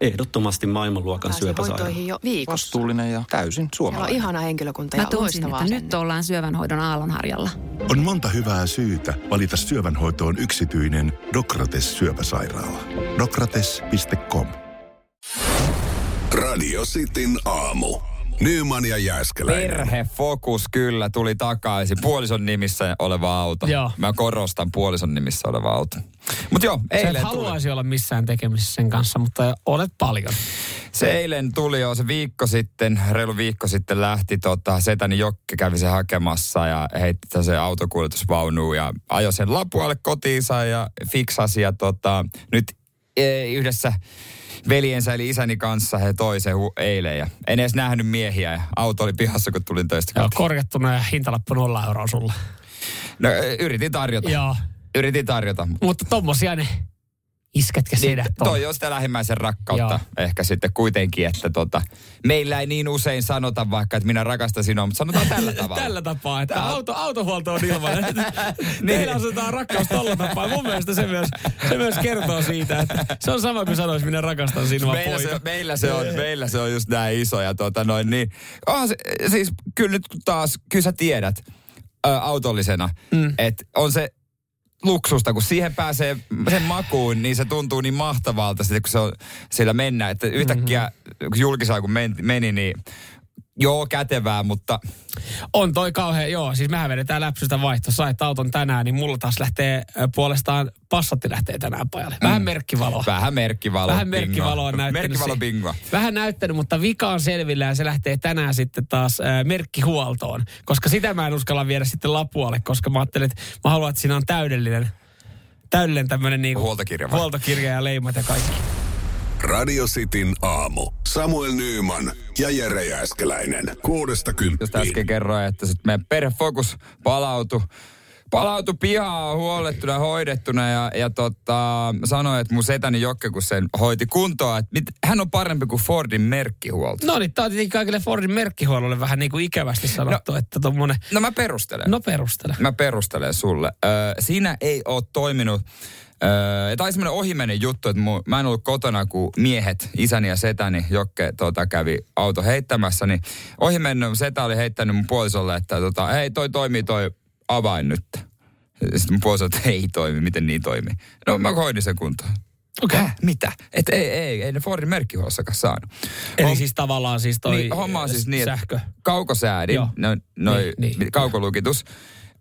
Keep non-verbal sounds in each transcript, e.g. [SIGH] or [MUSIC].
Ehdottomasti maailmanluokan syöpäsairaala. jo viikossa. Vastuullinen ja täysin Siellä on suomalainen. ihana henkilökunta ja Mä tunsin, loistavaa että nyt ollaan syövänhoidon aallonharjalla. On monta hyvää syytä valita syövänhoitoon yksityinen Dokrates syöpäsairaala. Dokrates.com Radio Cityn aamu. Nyman ja Jääskeläinen. Perhefokus kyllä tuli takaisin. Puolison nimissä oleva auto. Joo. Mä korostan puolison nimissä oleva auto. Mutta joo, Sä et eilen tuli. haluaisi olla missään tekemisissä sen kanssa, mutta olet paljon. Se eilen tuli jo se viikko sitten, reilu viikko sitten lähti tota, Setäni Jokke kävi sen hakemassa ja heitti se autokuljetusvaunuun ja ajoi sen lapualle kotiinsa ja fiksasi ja tota, nyt e, yhdessä veljensä eli isäni kanssa he toi sen hu- eilen ja en edes nähnyt miehiä ja auto oli pihassa kun tulin töistä Joo, korjattuna ja hintalappu nolla euroa sulle. No, yritin tarjota. Joo, Yritin tarjota. mutta tommosia ne isket ja sedät on. toi on sitä lähimmäisen rakkautta Joo. ehkä sitten kuitenkin, että tota, meillä ei niin usein sanota vaikka, että minä rakastan sinua, mutta sanotaan tällä [LAUGHS] tavalla. Tällä tapaa, että Tää- auto, autohuolto on ilman. [LAUGHS] Meillä asetetaan rakkaus tolla tapaa. Mun mielestä se myös, se myös kertoo siitä, että se on sama kuin sanoisi, minä rakastan sinua Meillä poika. se, meillä, se on, meillä se on just näin iso ja tota noin niin. Oh, se, siis kyllä nyt taas, kyllä sä tiedät autollisena, mm. että on se luksusta, kun siihen pääsee sen makuun, niin se tuntuu niin mahtavalta sitten, kun se on siellä mennä. Että yhtäkkiä, mm-hmm. kun julkisaa kun meni, niin joo, kätevää, mutta On toi kauhean, joo. Siis mehän vedetään läpsystä vaihto. Sait auton tänään, niin mulla taas lähtee puolestaan, passatti lähtee tänään pajalle. Vähän mm. merkkivaloa. vähän merkkivalo. Vähän merkkivaloa on näyttänyt. Merkkivalo se- bingoa. Vähän näyttänyt, mutta vika on selvillä ja se lähtee tänään sitten taas äh, merkkihuoltoon. Koska sitä mä en uskalla viedä sitten lapualle, koska mä ajattelin, että mä haluan, että siinä on täydellinen, täydellinen tämmöinen niin Huoltokirja vai? huoltokirja ja leimat ja kaikki. Radio Cityn aamu. Samuel Nyman ja Jere Jääskeläinen. Kuudesta Just äsken kymppiin. kerroin, että sit meidän perhefokus palautui palautu pihaa huolettuna ja hoidettuna ja, ja tota, sanoi, että mun setäni Jokke, kun sen hoiti kuntoa, että mit, hän on parempi kuin Fordin merkkihuolto. No niin, tää on tietenkin kaikille Fordin merkkihuollolle vähän niin kuin ikävästi sanottu, no, että tommonen, No mä perustelen. no perustele. Mä perustelen sulle. Ö, siinä ei ole toiminut, ö, tai semmoinen ohimennen juttu, että mu, mä en ollut kotona, kun miehet, isäni ja setäni, Jokke tota, kävi auto heittämässä, niin ohimennen setä oli heittänyt mun puolisolle, että tota, hei toi toimii toi avain nyt. Sitten mun puoliso, että ei toimi, miten niin toimii. No mä hoidin sen kuntoon. Okei. Häh, mitä? Että ei, ei, ei ne Fordin merkkihuolossakaan saanut. Eli Hom- siis tavallaan siis toi niin, homma on siis niin, sähkö. kaukosäädin, no, noi, Niin, niin. kaukolukitus,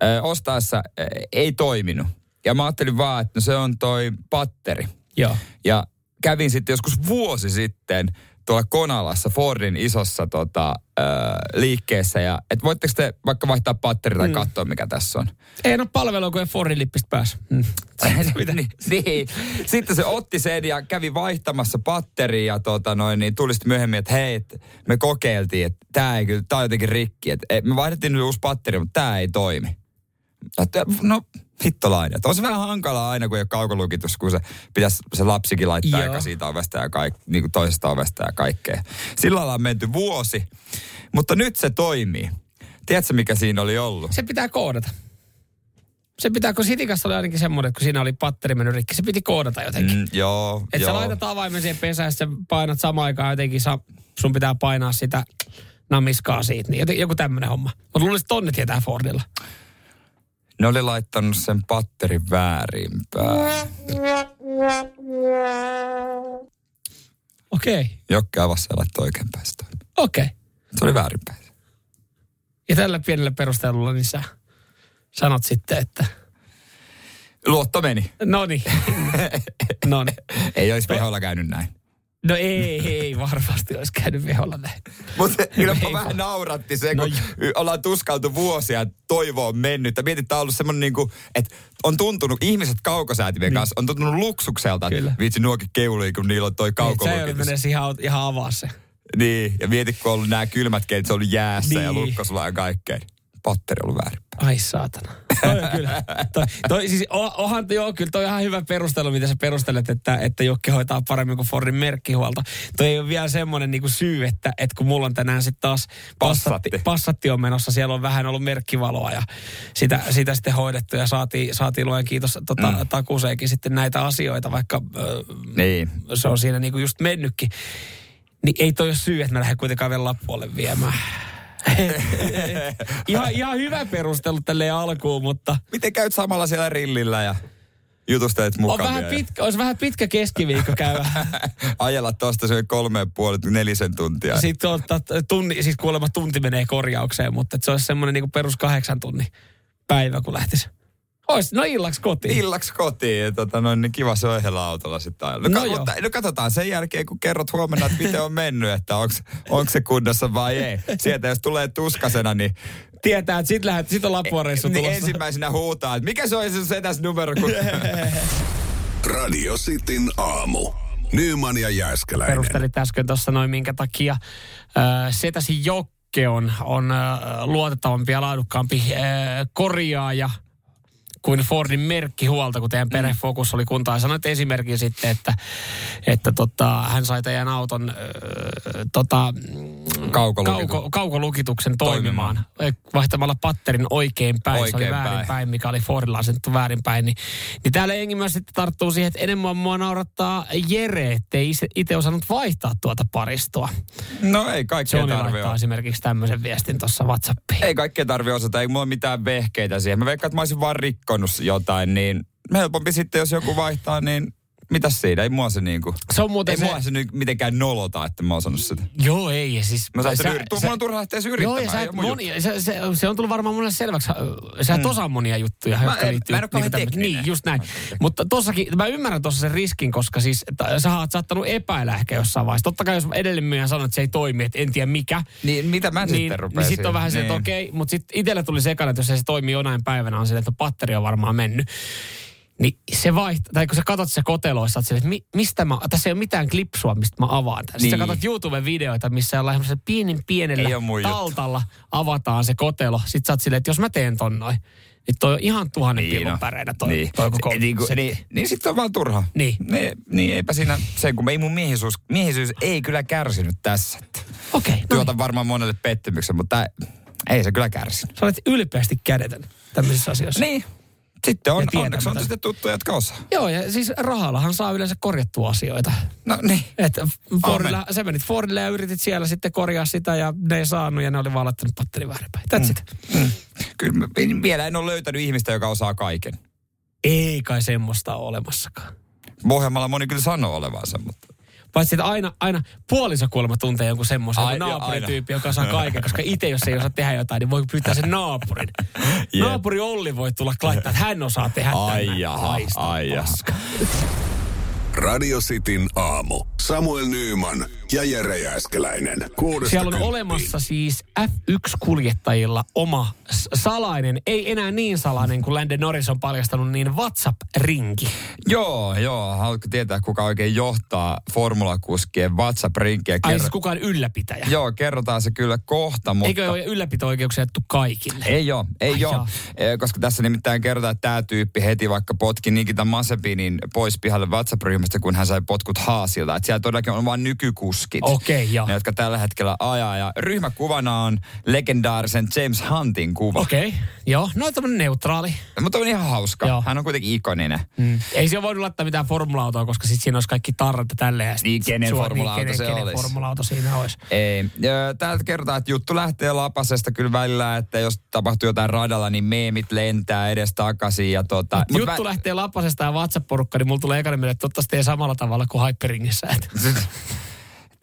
ö, ostaessa ö, ei toiminut. Ja mä ajattelin vaan, että no se on toi patteri. Joo. Ja kävin sitten joskus vuosi sitten tuolla Konalassa Fordin isossa tota, ö, liikkeessä. Ja et voitteko te vaikka vaihtaa patteri tai mm. katsoa, mikä tässä on? Ei ole palvelua, kun ei Fordin lippistä pääs. Mm. [LAUGHS] niin, niin. Sitten se otti sen ja kävi vaihtamassa patteria ja tota noin, niin tuli sitten myöhemmin, että hei, et me kokeiltiin, että tämä ei kyllä, tää on jotenkin rikki. Et, et, me vaihdettiin nyt uusi patteri, mutta tämä ei toimi. Että, no, hittolainen. On se vähän hankalaa aina, kun ei ole kaukolukitus, kun se pitäisi se lapsikin laittaa Joo. aika siitä ovesta ja kaik, niin kuin toisesta ovesta ja kaikkea. Sillä lailla on menty vuosi, mutta nyt se toimii. Tiedätkö, mikä siinä oli ollut? Se pitää koodata. Se pitää, kun Sitikassa oli ainakin semmoinen, että kun siinä oli patteri mennyt rikki, se piti koodata jotenkin. Mm, joo, että sä laitat avaimen siihen pesään, ja sä painat samaan aikaan jotenkin, sa, sun pitää painaa sitä namiskaa siitä. Niin joku tämmöinen homma. Mutta luulisin, että tonne tietää Fordilla. Ne oli laittanut sen patterin väärinpäin. Okei, okay. Jokke avasi ja laittoi oikeinpäin okei. Okay. Se oli väärinpäin. Ja tällä pienellä perustelulla niin sä sanot sitten, että Luotto meni. no [LAUGHS] niin. Ei olisi veholla käynyt näin. No ei, ei varmasti olisi käynyt veholla näin. Mutta kyllä mua vähän nauratti se, No kun ollaan tuskaltu vuosia, että toivo on mennyt. Ja mietit, tää on ollut semmoinen niin kuin, että on tuntunut, ihmiset kaukosäätimien kanssa, on tuntunut luksukselta, että Kyllä. vitsi nuokin keulii, kun niillä on toi Niin, Sä kaukolukitus. menee siihen au- ihan avaa se. Niin, ja mietit, kun on ollut nämä kylmät keitit, se on ollut jäässä ja Niin. lukkosulla ja kaikkea. Patteri on ollut väärinpäin. Ai saatana. toi on kyllä. Toi, toi, siis o- onhan, joo, kyllä toi on ihan hyvä perustelu, mitä sä perustelet, että, että Jokki hoitaa paremmin kuin Fordin merkkihuolto. Toi ei ole vielä semmoinen niin syy, että, että kun mulla on tänään sitten taas Passatti. passatti, passatti on menossa, siellä on vähän ollut merkkivaloa ja sitä, sitä sitten hoidettu ja saatiin, saatiin luen kiitos tota, mm. takuseikin sitten näitä asioita, vaikka ö, Niin. se on siinä niinku just mennytkin. Niin ei toi ole syy, että mä lähden kuitenkaan vielä Lappuolle viemään. [LAUGHS] ihan, ihan hyvä perustelu tälleen alkuun, mutta Miten käyt samalla siellä rillillä ja jutustelet on mukavia? vähän pitkä, olisi vähän pitkä keskiviikko käydä. [LAUGHS] Ajella tosta se kolme ja puoli, nelisen tuntia. Sitten ottaa tunni, siis kuulemma tunti menee korjaukseen, mutta se olisi semmoinen niinku perus kahdeksan tunnin päivä, kun lähtisi. Ois, no illaksi kotiin. Illaksi kotiin. Ja tota, noin, niin kiva soihella autolla sitten ajalla. No No, mutta, no katsotaan sen jälkeen, kun kerrot huomenna, että miten on mennyt, että onko se kunnossa vai ei. Sieltä jos tulee tuskasena, niin, Tietää, että sit, lähdet, sit on Lappuareissu niin tulossa. ensimmäisenä huutaa, että mikä se olisi se setäs numero, kun... [LAUGHS] Radio Cityn aamu. Nyman ja Jääskeläinen. perustelit äsken tuossa noin, minkä takia äh, setäsi Jokke on, on äh, luotettavampi ja laadukkaampi äh, korjaaja kuin Fordin merkkihuolto, kun teidän perhefokus oli kuntaa. Ja sanoit esimerkin sitten, että, että tota, hän sai teidän auton äh, tota, Kaukolukitu- kauko, kaukolukituksen toimimaan. Vaihtamalla patterin oikein päin. se oli Oikein väärin päin. mikä oli Fordilla asettu väärinpäin. Niin, niin täällä jengi myös sitten tarttuu siihen, että enemmän mua naurattaa Jere, ettei itse osannut vaihtaa tuota paristoa. No ei kaikkea Johnny tarvi laittaa olla. esimerkiksi tämmöisen viestin tuossa Whatsappiin. Ei kaikkea tarvi osata, ei mulla mitään vehkeitä siihen. Mä veikkaan, että mä olisin vaan rikkonut jotain, niin helpompi sitten, jos joku vaihtaa, niin mitäs siinä? Ei mua se niinku... Se on muuten Ei se... mua se nyt mitenkään nolota, että mä oon osannut sitä. Joo, ei. ja Siis, Mä sä- yrit... sä- on turha lähteä se yrittämään. Joo, ja sä et oo mun moni, se, se, se, on tullut varmaan mulle selväksi. Sä et osaa monia juttuja, jotka en- liittyy... mä en oo kauhean tämmöset- tekninen. Niin, just näin. Mutta tossakin, mä ymmärrän tuossa sen riskin, koska siis että sä oot saattanut epäillä ehkä jossain vaiheessa. Totta kai jos edellinen myyjä sanoo, että se ei toimi, että en tiedä mikä. Niin, mitä mä niin, sitten rupean niin sitten on vähän se, että Niin. okei, mutta sitten itselle tuli sekana, että jos se toimi jonain päivänä, on sille, että patteri on varmaan mennyt. Niin se vaihtaa, tai kun sä katsot se koteloissa, että, että mi, mistä mä, tässä ei ole mitään klipsua, mistä mä avaan tämän. Sitten sä Niin. katsot YouTube-videoita, missä jollain pienin pienellä mun juttu. taltalla avataan se kotelo. Sitten sä oot silleen, että jos mä teen ton noin, niin toi on ihan tuhannen niin pilkun no. päreitä toi, niin. toi koko Se- niin, setti. niin, niin sitten on vaan turha. Niin. niin. Niin eipä siinä se, kun ei mun miehisyys, miehisyys ei kyllä kärsinyt tässä. Okei, no niin. Tuota varmaan monelle pettymyksen, mutta ei se kyllä kärsinyt. Sä olet ylpeästi kädetön tämmöisissä asioissa. Niin. Sitten on, onneksi on sitten tuttuja, jotka osaa. Joo, ja siis rahallahan saa yleensä korjattua asioita. No niin. Että Fordilla, sä menit Fordille ja yritit siellä sitten korjaa sitä ja ne ei saanut ja ne oli vaan laittanut patterin väärinpäin. That's it. Kyllä mä, vielä en ole löytänyt ihmistä, joka osaa kaiken. Ei kai semmoista ole olemassakaan. Pohjanmaalla moni kyllä sanoo olevansa, mutta... Paitsi että aina, aina puolisokuolema tuntee jonkun semmoisen Ai, naapurityyppi, joka saa kaiken. Koska itse, jos ei osaa tehdä jotain, niin voi pyytää sen naapurin. [LAUGHS] Jep. Naapuri Olli voi tulla laittaa, että hän osaa tehdä Ai tämän. jaha, ai jaha. Radio Cityn aamu. Samuel Nyman ja Jere Jääskeläinen. Kuudesta Siellä on kymppiin. olemassa siis F1-kuljettajilla oma salainen, ei enää niin salainen kuin Lando Norris on paljastanut, niin WhatsApp-rinki. Joo, joo. Haluatko tietää, kuka oikein johtaa formulakuskien WhatsApp-rinkiä? Ai siis kukaan ylläpitäjä. Joo, kerrotaan se kyllä kohta, mutta... Eikö ole ylläpito-oikeuksia jätty kaikille? Ei joo, ei Ai joo. jaa. Eh, Koska tässä nimittäin kerrotaan, että tämä tyyppi heti vaikka potki Nikita Masepinin pois pihalle WhatsApp-ryhmästä, kun hän sai potkut Haasilta. Että siellä todellakin on vain nykykuskit. Okei, joo. Ne, jotka tällä hetkellä ajaa. Ja ryhmäkuvana on legendaarisen James Huntin kuva. Okei, joo. No tämmöinen neutraali. Mutta on ihan hauska. Joo. Hän on kuitenkin ikoninen. Mm. Ei se ole voinut laittaa mitään formula-autoa, koska sitten siinä olisi kaikki tarrat ja tälleen. ja Niin, kenen suora- formula-auto kenen, se kenen olisi? formula-auto siinä olisi. Ei. Ja Täältä kerrotaan, että juttu lähtee lapasesta kyllä välillä, että jos tapahtuu jotain radalla, niin meemit lentää edes takaisin. Ja tota, Mut mut juttu vä- lähtee Lapasesta ja WhatsApp-porukka, niin mulla tulee ekana mieleen, että toivottavasti ei samalla tavalla kuin Hyperingissä. [LAUGHS]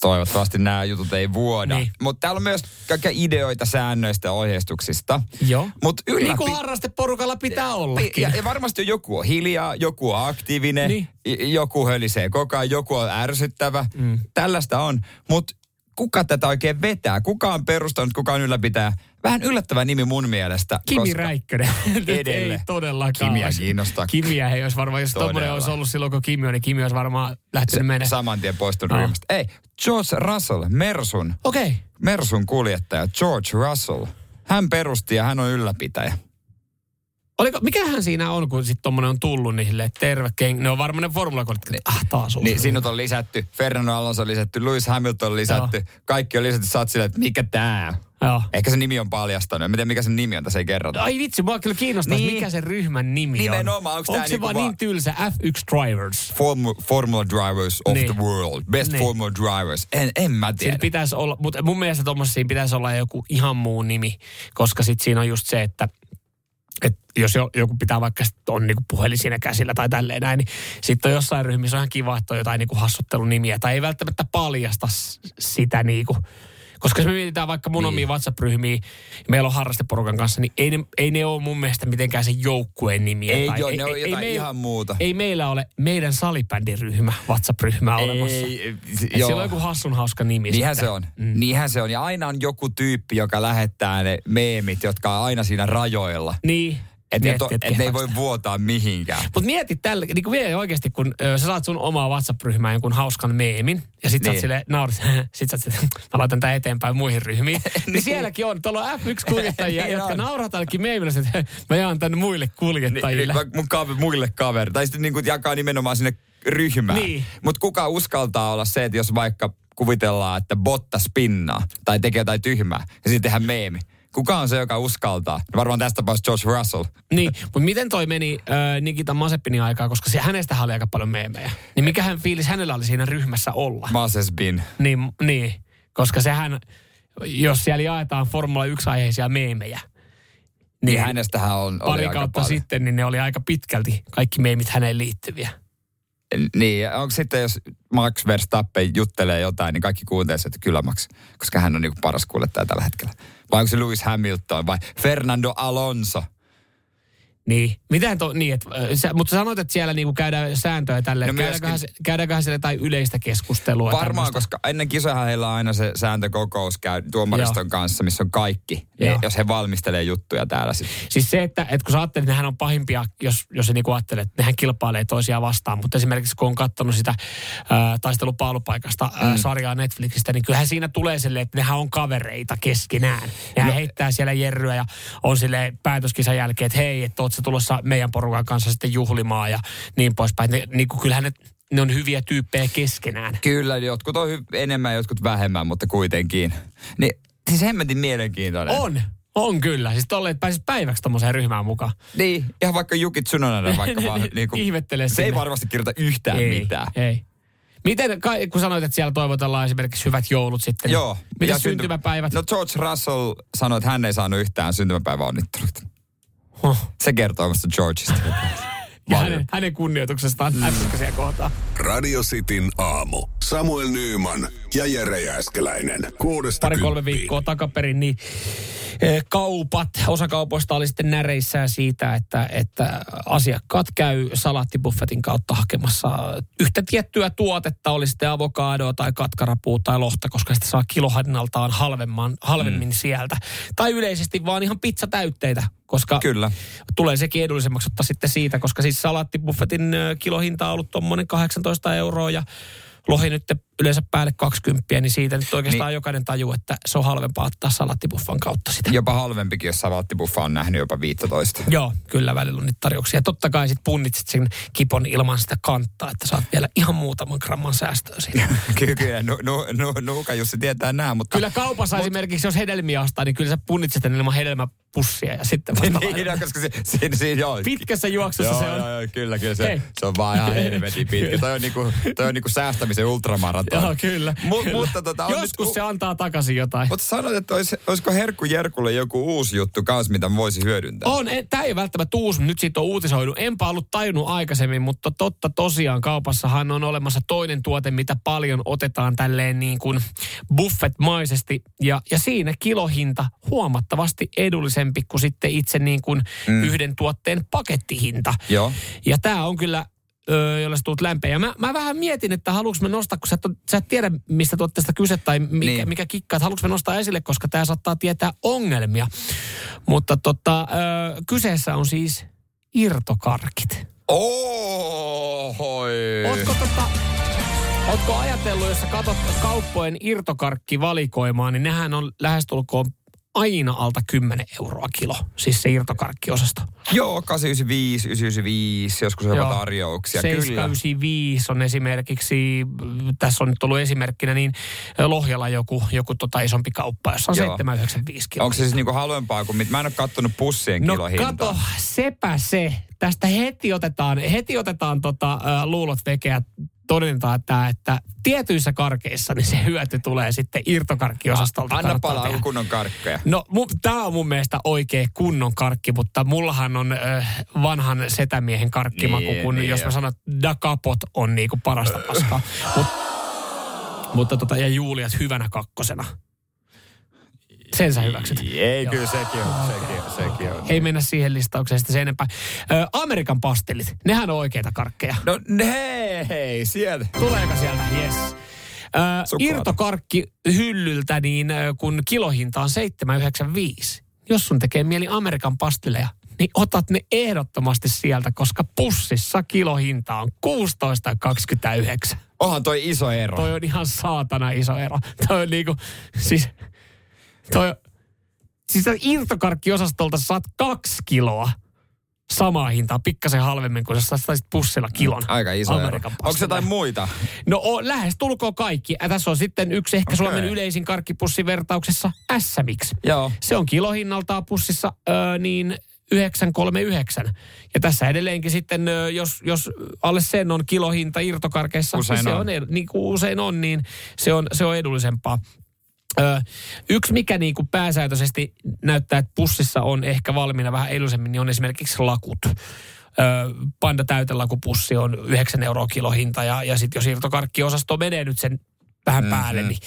Toivottavasti nämä jutut ei vuoda. Niin. Mutta täällä on myös kaikkia ideoita säännöistä ja ohjeistuksista. Joo. Mut yllä Niin kuin harrasteporukalla pitää ollakin. ja, ja varmasti joku on hiljaa, joku on aktiivinen, niin. joku hölisee koko ajan, joku on ärsyttävä. Mm. Tällaista on. Mutta kuka tätä oikein vetää? Kuka on perustanut, kuka on ylläpitää? Vähän yllättävä nimi mun mielestä. Kimi koska- Räikkönen. [LAUGHS] Edelle. Ei todellakaan. Kimiä kiinnostaa. Kimiä ei olisi varmaan, jos Todella. olisi ollut silloin, kun Kimi on, niin Kimi olisi varmaan lähtenyt menemään. Saman tien poistunut No. ryhmästä. Ei, George Russell, Mersun, Okei. Okay. Mersun kuljettaja, George Russell. Hän perusti ja hän on ylläpitäjä. Oliko, mikähän siinä on, kun sitten tommonen on tullut niin silleen, terve, keng, ne on varmaan ne formulakolit, että ah, taas Niin sinut on lisätty, Fernando Alonso on lisätty, Lewis Hamilton on lisätty, kaikki on lisätty, sä oot että mikä tää? Joo. Ehkä se nimi on paljastanut, en mä tiedä mikä sen nimi on, tässä ei kerrota. Ai vitsi, mua kyllä kiinnostaa, Niin. niin. mikä sen ryhmän nimi Nimenomaan, on. Onko se niinku vaan niin tylsä F1 Drivers? Formu- Formula Drivers of Niin. the World, Best Niin. Formula Drivers, en, en mä tiedä. Siinä pitäisi olla, mutta mun mielestä tuommoisiin pitäisi olla joku ihan muu nimi, koska sitten siinä on just se, että et jos jo, joku pitää vaikka on niinku puhelin siinä käsillä tai tälleen näin, niin sitten on jossain ryhmissä on ihan kiva, että on jotain niinku hassuttelunimiä tai ei välttämättä paljasta sitä niinku. Koska jos me mietitään vaikka mun Niin. omia WhatsApp-ryhmiä, meillä on harrasteporukan kanssa, niin ei ne, ei ne ole mun mielestä mitenkään se joukkueen nimiä. Ei tai, joo, ne on jotain meillä- ihan muuta. Ei meillä ole meidän salibändiryhmä, WhatsApp-ryhmä olemassa. Ei, Et joo. Siellä on joku hassun hauska nimi. Niinhän sitten. se on. Mm. Niinhän se on. Ja aina on joku tyyppi, joka lähettää ne meemit, jotka on aina siinä rajoilla. Niin. Että et, Miettii, et ne ei voi vuotaa mihinkään. Mutta mieti tällä, niin kuin oikeasti, kun ö, sä saat sun omaa WhatsApp-ryhmään jonkun hauskan meemin, ja sit sä Niin. oot silleen, naurit, [LAUGHS] sit sä oot mä laitan tää eteenpäin muihin ryhmiin. [LAUGHS] niin sielläkin on, tuolla on F1-kuljettajia, [LAUGHS] Niin jotka on. nauraa tälläkin meemillä, että mä jaan tänne muille kuljettajille. Niin, mun kaveri, muille kaveri. Tai sitten niin jakaa nimenomaan sinne ryhmään. Niin. Mutta kuka uskaltaa olla se, että jos vaikka kuvitellaan, että botta spinnaa tai tekee jotain tyhmää ja sitten tehdään meemi. Kuka on se, joka uskaltaa? Varmaan tästä tapauksessa George Russell. Niin, mutta miten toi meni äh, Nikita Mazepinin aikaa, koska se, hänestä oli aika paljon meemejä. Niin mikähän fiilis hänellä oli siinä ryhmässä olla? Moses Bin. Niin, niin, koska sehän, jos siellä jaetaan Formula 1-aiheisia meemejä, Niin hänestähän on, oli pari aika kautta paljon. sitten, niin ne oli aika pitkälti kaikki meemit häneen liittyviä. Niin, onko sitten, jos Max Verstappen juttelee jotain, niin kaikki kuuntelee että kyllä Max, koska hän on niinku paras kuljettaja tällä hetkellä. Vai onko se Lewis Hamilton vai Fernando Alonso? Niin. Miten to, niin, et, äh, sä, mutta sanoit, että siellä niinku käydään sääntöjä tälle. No käydäänköhän, käydäänköhän siellä jotain yleistä keskustelua? Varmaan, tämmöistä? koska ennen kisoja heillä on aina se sääntökokous käy tuomariston Joo. kanssa, missä on kaikki. Ja Joo. jos he valmistelee juttuja täällä sitten. Siis se, että, että kun sä ajattelet, että nehän on pahimpia, jos, jos se niinku ajattelee, että nehän kilpailee toisiaan vastaan. Mutta esimerkiksi kun on katsonut sitä ää, taistelupaalupaikasta ää, Mm. sarjaa Netflixistä, niin kyllähän siinä tulee silleen, että nehän on kavereita keskenään. Nehän no. heittää siellä jerryä ja on sille päätöskisan jälkeen, että hei, että oot sä tulossa meidän porukan kanssa sitten juhlimaan ja niin poispäin. Ne, niin kuin kyllähän ne, ne on hyviä tyyppejä keskenään. Kyllä, jotkut on hy- enemmän, jotkut vähemmän, mutta kuitenkin. Niin, siis hemmetin mielenkiintoinen. On, on kyllä. Siis tolle, että pääsis päiväksi tommoseen ryhmään mukaan. Niin, ihan vaikka Juki Tsunonen [LAUGHS] vaikka vaan. Niin kuin, Ihmettelee se ei sinne. varmasti kirjoita yhtään ei, mitään. Ei. Miten, kun sanoit, että siellä toivotellaan esimerkiksi hyvät joulut sitten. Joo. Miten Ja synty- syntymäpäivät? No George Russell sanoi, että hän ei saanut yhtään syntymäpäiväonnittelut. Se kertoo musta Georgeista. Ja hänen, hänen kunnioituksestaan mm. f kohtaan. Radio Cityn aamu. Samuel Nyyman ja Jere Jääskeläinen. Kuudesta Pari-kolme kymppiin. viikkoa takaperin, niin eh, kaupat, osa kaupoista oli sitten näreissään siitä, että, että asiakkaat käy salaattibuffetin kautta hakemassa yhtä tiettyä tuotetta, oli sitten avokadoa tai katkarapuu tai lohta, koska sitä saa kilohinnaltaan halvemman, halvemmin mm. sieltä. Tai yleisesti vaan ihan pizzatäytteitä, koska Kyllä. tulee sekin edullisemmaksi ottaa sitten siitä, koska siis salaattibuffetin ö, kilohinta on ollut tuommoinen 18 euroa ja lohi nyt yleensä päälle 20, niin siitä nyt oikeastaan niin. jokainen tajuu, että se on halvempaa ottaa salaattibuffan kautta sitä. Jopa halvempikin, jos salattibuffaa on nähnyt jopa 15. Joo, kyllä välillä on niitä tarjouksia. Ja totta kai sit punnitset sen kipon ilman sitä kantaa, että saat vielä ihan muutaman gramman säästöä siitä. [LAUGHS] Kyllä, kyllä. Nu, nu, nu, Nuuka Jussi tietää nämä, mutta... Kyllä kaupassa esimerkiksi, jos hedelmiä ostaa, niin kyllä sä punnitset sen ilman hedelmäpussia ja sitten vasta niin, no, koska se, siinä, siinä, joo. Pitkässä juoksussa joo, se on. Joo, joo, kyllä, kyllä. Se, Hei. se on vaan ihan helvetin pitkä. toi on niinku, toi on niinku säästämisen ultramaraton. Joo, kyllä. Mu, kyllä. mutta tota, on Joskus nyt, se antaa takaisin jotain. Mutta sanoit, että olis, olisiko Herkku Jerkulle joku uusi juttu kanssa, mitä voisi hyödyntää? On, tämä ei välttämättä uusi, nyt siitä on uutisoinut. Enpä ollut tajunnut aikaisemmin, mutta totta tosiaan kaupassahan on olemassa toinen tuote, mitä paljon otetaan tälleen niin kuin buffetmaisesti. Ja, ja siinä kilohinta huomattavasti edullisempi kuin sitten itse niin kuin mm. yhden tuotteen pakettihinta. Joo. Ja tämä on kyllä öö, jolle sä tulet lämpeä. Ja mä, mä vähän mietin, että haluanko me nostaa, kun sä et, sä et tiedä, mistä tuotteesta kyse tai mikä, Niin. mikä kikka, että haluanko me nostaa esille, koska tämä saattaa tietää ongelmia. Mutta tota, öö, kyseessä on siis irtokarkit. Ohoi. Ootko, tota, ootko ajatellut, jos sä katsot kauppojen irtokarkkivalikoimaa, niin nehän on lähestulkoon aina alta 10 euroa kilo, siis se irtokarkkiosasto. Joo, 895, 995, joskus jopa tarjouksia. Kyllä. 795 on esimerkiksi, tässä on nyt ollut esimerkkinä, niin Lohjalla joku, joku tota isompi kauppa, jossa on Joo. 795 kiloa. Onko se siis niinku halvempaa kuin mit? Mä en ole kattonut pussien No kilohintaa. kato, sepä se. Tästä heti otetaan, heti otetaan tota, luulot vekeä todentaa, että, että tietyissä karkeissa niin se hyöty tulee sitten irtokarkkiosastolta. Anna palaa tehdä. kunnon karkkeja. No, tämä on mun mielestä oikea kunnon karkki, mutta mullahan on äh, vanhan setämiehen karkkimaku, Niin, kun niin jos jo. mä sanon, että Da Capot on niinku parasta paskaa. [LAUGHS] Mut, mutta tota, ja Juliat hyvänä kakkosena. Sen sä hyväksyt. Ei, kyllä sekin on, sekin on, sekin on. Ei mennä siihen listaukseen sitten sen enempää. Ö, Amerikan pastillit, nehän on oikeita karkkeja. No hei, hei, sieltä. Tuleeko sieltä? Yes. Ö, Suklaata. irtokarkki hyllyltä, niin kun kilohinta on 7,95. Jos sun tekee mieli Amerikan pastilleja, niin otat ne ehdottomasti sieltä, koska pussissa kilohinta on 16,29. Onhan toi iso ero. Toi on ihan saatana iso ero. Toi on niinku, siis, toi, siis irtokarkkiosastolta saat kaksi kiloa samaa hintaa, pikkasen halvemmin kuin jos saisit pussilla kilon. Aika iso ero. Onko pastilleja. jotain muita? No o, lähes tulkoon kaikki. Ja tässä on sitten yksi ehkä Okei. Suomen yleisin karkkipussi vertauksessa S-Mix. Joo. Se on kilohinnaltaan pussissa öö, niin 939. Ja tässä edelleenkin sitten, öö, jos, jos alle sen on kilohinta irtokarkeissa, Usein niin se on. on, niin kuin usein on, niin se on, se on edullisempaa. Öö, yksi, mikä niin kuin pääsääntöisesti näyttää, että pussissa on ehkä valmiina vähän edullisemmin, niin on esimerkiksi lakut. Öö, panda täytelakupussi on 9 euroa kilohinta ja, ja sitten jos irtokarkkiosasto menee nyt sen vähän päälle, Mhm. niin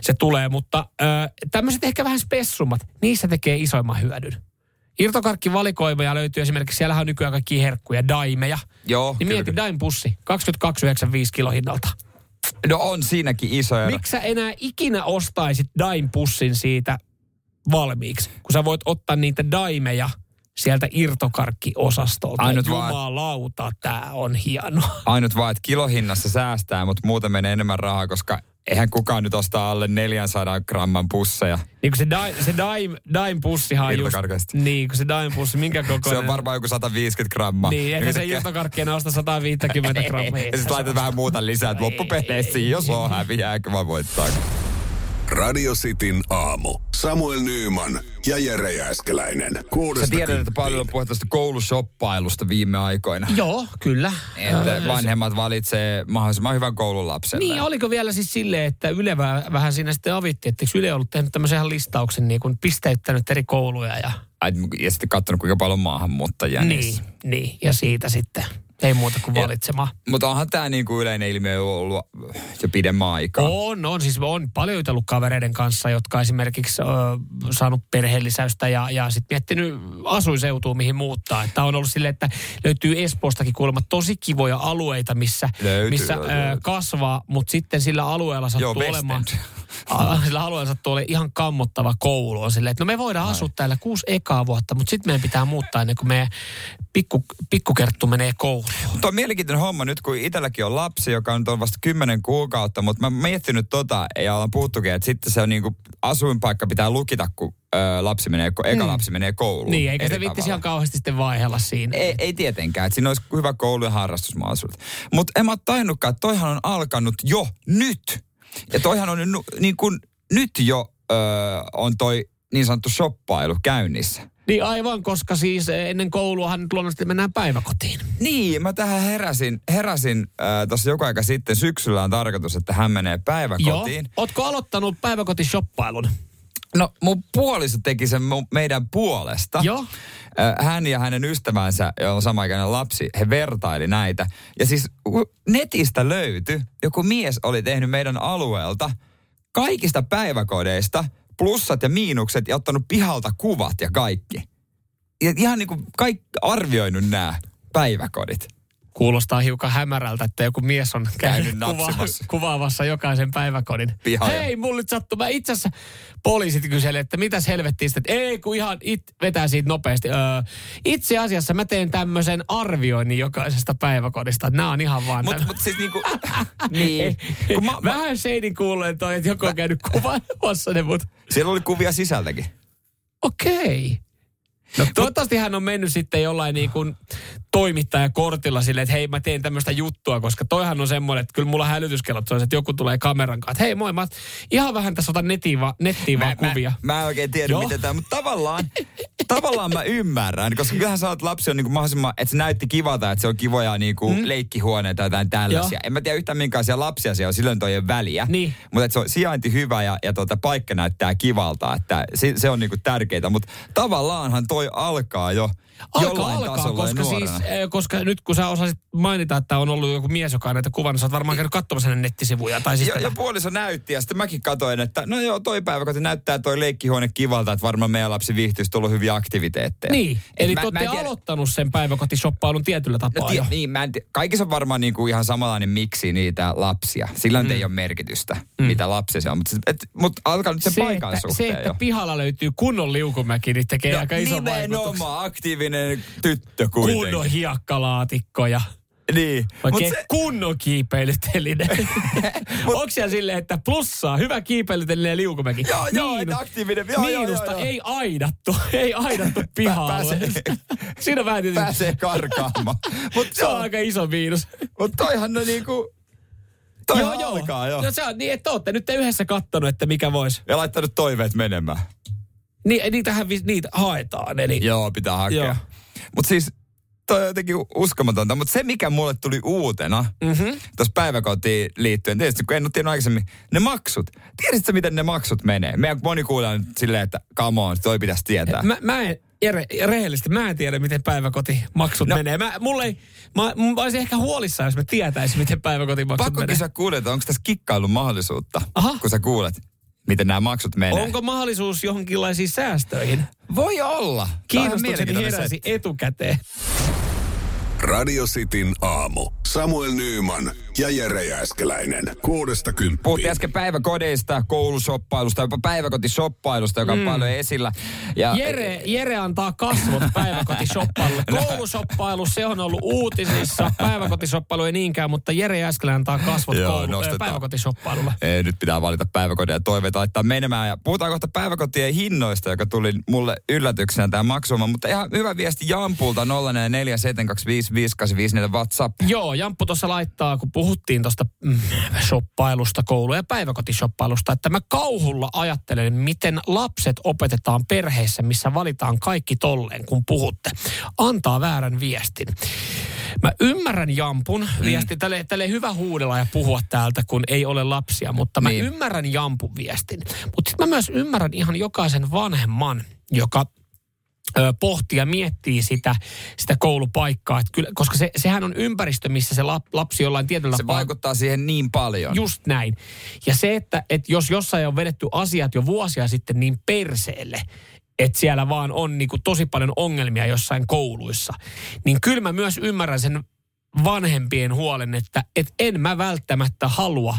se tulee. Mutta öö, tämmöiset ehkä vähän spessummat, niissä tekee isoimman hyödyn. Irtokarkkivalikoimaja löytyy esimerkiksi, siellähän on nykyään kaikki herkkuja, daimeja. Joo, Niin kyllä, mieti kyllä. daim pussi, 22,95 kilohinnalta. No on siinäkin iso ero. Miksi sä enää ikinä ostaisit daim-pussin siitä valmiiksi, kun sä voit ottaa niitä daimeja sieltä irtokarkkiosastolta. Ainut vaan- Jumalauta, tää on hienoa. Ainut vaan, että kilohinnassa säästää, mutta muuten menee enemmän rahaa, koska eihän kukaan nyt ostaa alle 400 gramman pusseja. Niin kun se, daim, se daim, daim-pussihan on just... Niin, kun se daim-pussi, minkä kokoinen... Se on varmaan joku 150 grammaa. Niin, eihän se irtokarkkien osta 150 grammaa. Ja sitten laitat vähän muuta lisää, että loppupeleissä jos on häviääkö vaan voittaa. Radio Cityn aamu. Samuel Nyyman ja Jere Jääskeläinen. Sä tiedät, että paljon on puhuttu tästä koulusoppailusta viime aikoina. Joo, kyllä. Että vanhemmat valitsee mahdollisimman hyvän koulun lapselle. Niin, oliko vielä siis silleen, että Yle vähän, siinä sitten avitti, että eikö Yle ollut tehnyt tämmöisen listauksen, niin kuin pisteyttänyt eri kouluja ja... Ai, Ja sitten katsonut, kuinka paljon on maahanmuuttajia Niin, niissä. niin, ja siitä sitten ei muuta kuin Ja- valitsemaan. Mutta onhan tämä niinku yleinen ilmiö ollut jo pidemmän aikaa. On, on. Siis on paljon jutellut kavereiden kanssa, jotka esimerkiksi ö, saanut perheellisäystä ja, ja sitten miettinyt asuiseutua, mihin muuttaa. Että on ollut silleen, että löytyy Espoostakin kuulemma tosi kivoja alueita, missä, Löytyy, missä löytyy. ö, kasvaa, mutta sitten sillä alueella sattuu Joo, olemaan... End. Sillä alueella sattuu olemaan ihan kammottava koulu. On silleen, että no me voidaan asua täällä kuusi ekaa vuotta, mutta sitten meidän pitää muuttaa ennen kuin meidän pikku, pikkukerttu menee kouluun. Tuo on mielenkiintoinen homma nyt, kun itselläkin on lapsi, joka nyt on vasta 10 kuukautta, mutta mä miettinyt tota, ja ollaan puhuttukin, että sitten se on niinku, asuinpaikka pitää lukita, kun ö, lapsi menee, kun eka lapsi menee kouluun. Niin, eikä se viittisi tavalla. ihan kauheasti sitten vaihella siinä. Ei, ei tietenkään, että siinä olisi hyvä koulu ja harrastusmahdollisuudet. Mutta en mä ole tajunnutkaan, että toihan on alkanut jo nyt. Ja toihan on nu, niin kuin, nyt jo ö, on toi niin sanottu shoppailu käynnissä. Niin aivan, koska siis ennen kouluahan nyt luonnollisesti mennään päiväkotiin. Niin, mä tähän heräsin, heräsin äh, tuossa joku aika sitten. Syksyllä on tarkoitus, että hän menee päiväkotiin. Joo. Ootko aloittanut päiväkotishoppailun? No mun puoliso teki sen meidän puolesta. Joo. Hän ja hänen ystävänsä, jolla on samaikäinen lapsi, he vertaili näitä. Ja siis netistä löytyi, joku mies oli tehnyt meidän alueelta kaikista päiväkodeista plussat ja miinukset ja ottanut pihalta kuvat ja kaikki. Ja ihan niin kuin kaikki arvioinut nämä päiväkodit. Kuulostaa hiukan hämärältä, että joku mies on käynyt kuva- kuvaamassa jokaisen päiväkodin. Pihalle. Hei, mulle nyt sattuu. Mä itse asiassa poliisit kyseli, että mitäs helvettiä sitten. Ei, kun ihan it, vetää siitä nopeasti. Öö, itse asiassa mä teen tämmöisen arvioinnin jokaisesta päiväkodista. Nämä on ihan vaan... Mutta mut siis niinku, [LAUGHS] niin. Kun mä, mä, Vähän seinin kuuleen toi, että joku on käynyt kuvaamassa ne, mutta... siellä oli kuvia sisältäkin. Okei. No toivottavasti hän on mennyt sitten jollain niin kuin toimittajakortilla silleen, että hei mä teen tämmöistä juttua, koska toihan on semmoinen, että kyllä mulla hälytyskellot on, että joku tulee kameran kanssa, että hei moi, mä ihan vähän tässä otan nettiin, va, nettiin vaan kuvia. Mä, mä en oikein tiedä, Joo. miten tämä, mutta tavallaan, tavallaan mä ymmärrän, koska kyllähän sä oot lapsi on niin kuin mahdollisimman, että se näytti kivalta, että se on kivoja niin kuin mm. leikkihuoneita tai jotain tällaisia. Joo. En mä tiedä yhtään minkälaisia lapsia siellä on, silloin toi ole väliä. Niin. Mutta että se on sijainti hyvä ja, ja tuota, paikka näyttää kivalta, että se, se on niin kuin tärkeää. Mutta tavallaanhan toi alkaa jo Alkaa, jollain alkaa, tasolla koska, jo siis, eh, koska nyt kun sä osasit mainita, että on ollut joku mies, joka on näitä kuvannut, sä oot varmaan käynyt katsomassa hänen nettisivuja. Tai siis Ja, ja puoliso näytti ja sitten mäkin katoin, että no joo, toi päiväkoti näyttää toi leikkihuone kivalta, että varmaan meidän lapsi viihtyisi tullut hyviä aktiviteetteja. Niin, Et eli mä- te mä en olette tiedä- aloittanut sen päiväkotishoppailun tietyllä tapaa No, jo. niin, mä en tie, kaikissa on varmaan niinku ihan samanlainen miksi niitä lapsia. Sillä mm. ei ole merkitystä, mm. mitä lapsi se on. Mutta mut alkaa nyt sen se, paikan että, suhteen se, että jo. pihalla löytyy kunnon liukumäki, niin tekee aika ison vaikutuksen. nimenomaan aktiivinen tyttö kuitenkin. Kunnon hiekkalaatikko ja Niin. Mut oikein se, kunnon kiipeilyteline. [LAUGHS] Onko siellä silleen, että plussaa, hyvä kiipeilyteline ja liukumäki. Joo, joo, että aktiivinen, joo, joo, Miinusta, joo, joo. ei aidattu, [LAUGHS] ei aidattu pihaa. pääsee- [LAUGHS] Siinä on vähän tietysti, pääsee karkaamaan. Mut se on aika iso miinus. Mut toihan no niinku... Toihan alkaa jo. No se on niin, että olette nyt te yhdessä kattonut, että mikä voisi. Ja laittanut toiveet menemään. Niin, niitähän niitä haetaan. Eli Joo, pitää hakea. Mutta siis toi on jotenkin uskomatonta. Mutta se, mikä mulle tuli uutena mm-hmm. tuossa päiväkotiin liittyen, tietysti kun en ole tiennyt aikaisemmin, ne maksut. Tiedätkö miten ne maksut menee? Meidän moni kuulee nyt silleen, että come on, toi pitäisi tietää. Mä, mä en, Jere, rehellisesti, mä en tiedä, miten päiväkotimaksut No. menee. Mä, mulle ei, mä, mä olisin ehkä huolissaan, jos mä tietäisin, miten päiväkotimaksut Pakko menee. kysyä kuulet, että onko tässä kikkailun mahdollisuutta, Aha. kun sä kuulet, miten nämä maksut menee? Onko mahdollisuus johonkinlaisiin säästöihin? Voi olla. Mielenkiintoinen heräsi etukäteen. Radio Cityn aamu. Samuel Nyyman ja Jere Jääskeläinen. Kuudesta Puhuttiin kymppiin. äsken päiväkodeista, koulusoppailusta, jopa päiväkotisoppailusta, joka on Mm. paljon esillä. Ja Jere, Jere antaa kasvot päiväkotishoppailulle. [LAUGHS] Koulusoppailu, se on ollut uutisissa. Päiväkotishoppailu ei niinkään, mutta Jere Jääskelä antaa kasvot Joo, koulu, nostetaan. päiväkotishoppailulle. Ei, nyt pitää valita päiväkodin ja toiveita laittaa menemään. Ja puhutaan kohta päiväkotien hinnoista, joka tuli mulle yllätyksenä tämä maksuma. Mutta ihan hyvä viesti Jampulta 0447255854 WhatsApp. Joo, Jamppu tuossa laittaa, kun puhuttiin tuosta mm, shoppailusta, koulu- ja päiväkotishoppailusta, että mä kauhulla ajattelen, miten lapset opetetaan perheissä, missä valitaan kaikki tolleen, kun puhutte. Antaa väärän viestin. Mä ymmärrän Jampun Mm. viestin. Tälle, tälle hyvä huudella ja puhua täältä, kun ei ole lapsia, mutta mä Niin. ymmärrän Jampun viestin. Mutta sitten mä myös ymmärrän ihan jokaisen vanhemman, joka ja miettii sitä, sitä koulupaikkaa. Et kyllä, koska se, sehän on ympäristö, missä se lap, lapsi jollain tietyllä Se vaikuttaa siihen niin paljon. Just näin. Ja se, että, että jos jossain on vedetty asiat jo vuosia sitten niin perseelle, että siellä vaan on niin kuin tosi paljon ongelmia jossain kouluissa, niin kyllä mä myös ymmärrän sen vanhempien huolen, että, että en mä välttämättä halua,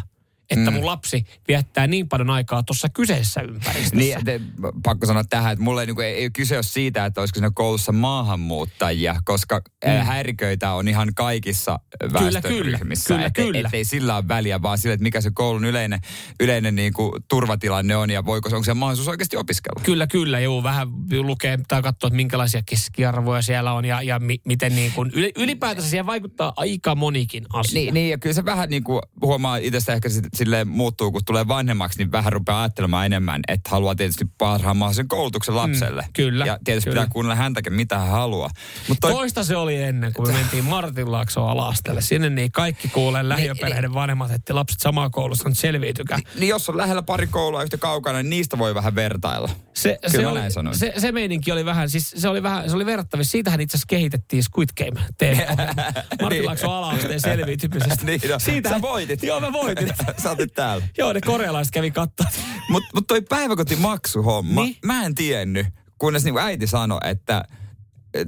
että mun lapsi viettää niin paljon aikaa tuossa kyseisessä ympäristössä. Niin, te, pakko sanoa tähän, että mulle ei, niin kuin, ei ole kyse ole siitä, että olisiko siinä koulussa maahanmuuttajia, koska mm. häiriköitä on ihan kaikissa Kyllä, väestöryhmissä. kyllä, kyllä. Et, ei sillä ole väliä, vaan sillä, että mikä se koulun yleinen, yleinen niin kuin, turvatilanne on ja voiko, onko se mahdollisuus oikeasti opiskella. Kyllä, kyllä. Joo, vähän lukee tai katsoa, että minkälaisia keskiarvoja siellä on ja, ja mi, miten niin kuin, yli, ylipäätänsä siihen vaikuttaa aika monikin asia. Niin, niin, ja kyllä se vähän niin kuin huomaa itsestä ehkä sit, silleen muuttuu, kun tulee vanhemmaksi, niin vähän rupeaa ajattelemaan enemmän, että haluaa tietysti parhaan mahdollisen koulutuksen lapselle. Mm, kyllä, Ja tietysti kyllä. pitää kuunnella häntäkin, mitä hän haluaa. Mutta Toista se oli ennen, kun me mentiin Martinlaaksoon alastelle. Sinne niin kaikki kuulee lähiöperheiden vanhemmat, että lapset samaa koulussa nyt selviytykää. niin jos on lähellä pari koulua yhtä kaukana, niin niistä voi vähän vertailla. Se, Kyllä se, oli, sanoin. se, se meininki oli vähän, siis se oli vähän, se oli verrattavissa. Siitähän itse asiassa kehitettiin Squid Game TV. [LAUGHS] Martinlaakson ala-asteen selviytymisestä. [LAUGHS] niin, no, sä voitit. Joo, mä voitin. [LAUGHS] sä otit täällä. [LAUGHS] Joo, ne korealaiset kävi katsoa. Mutta mut toi päiväkotimaksuhomma, Niin? mä en tiennyt, kunnes niinku äiti sanoi, että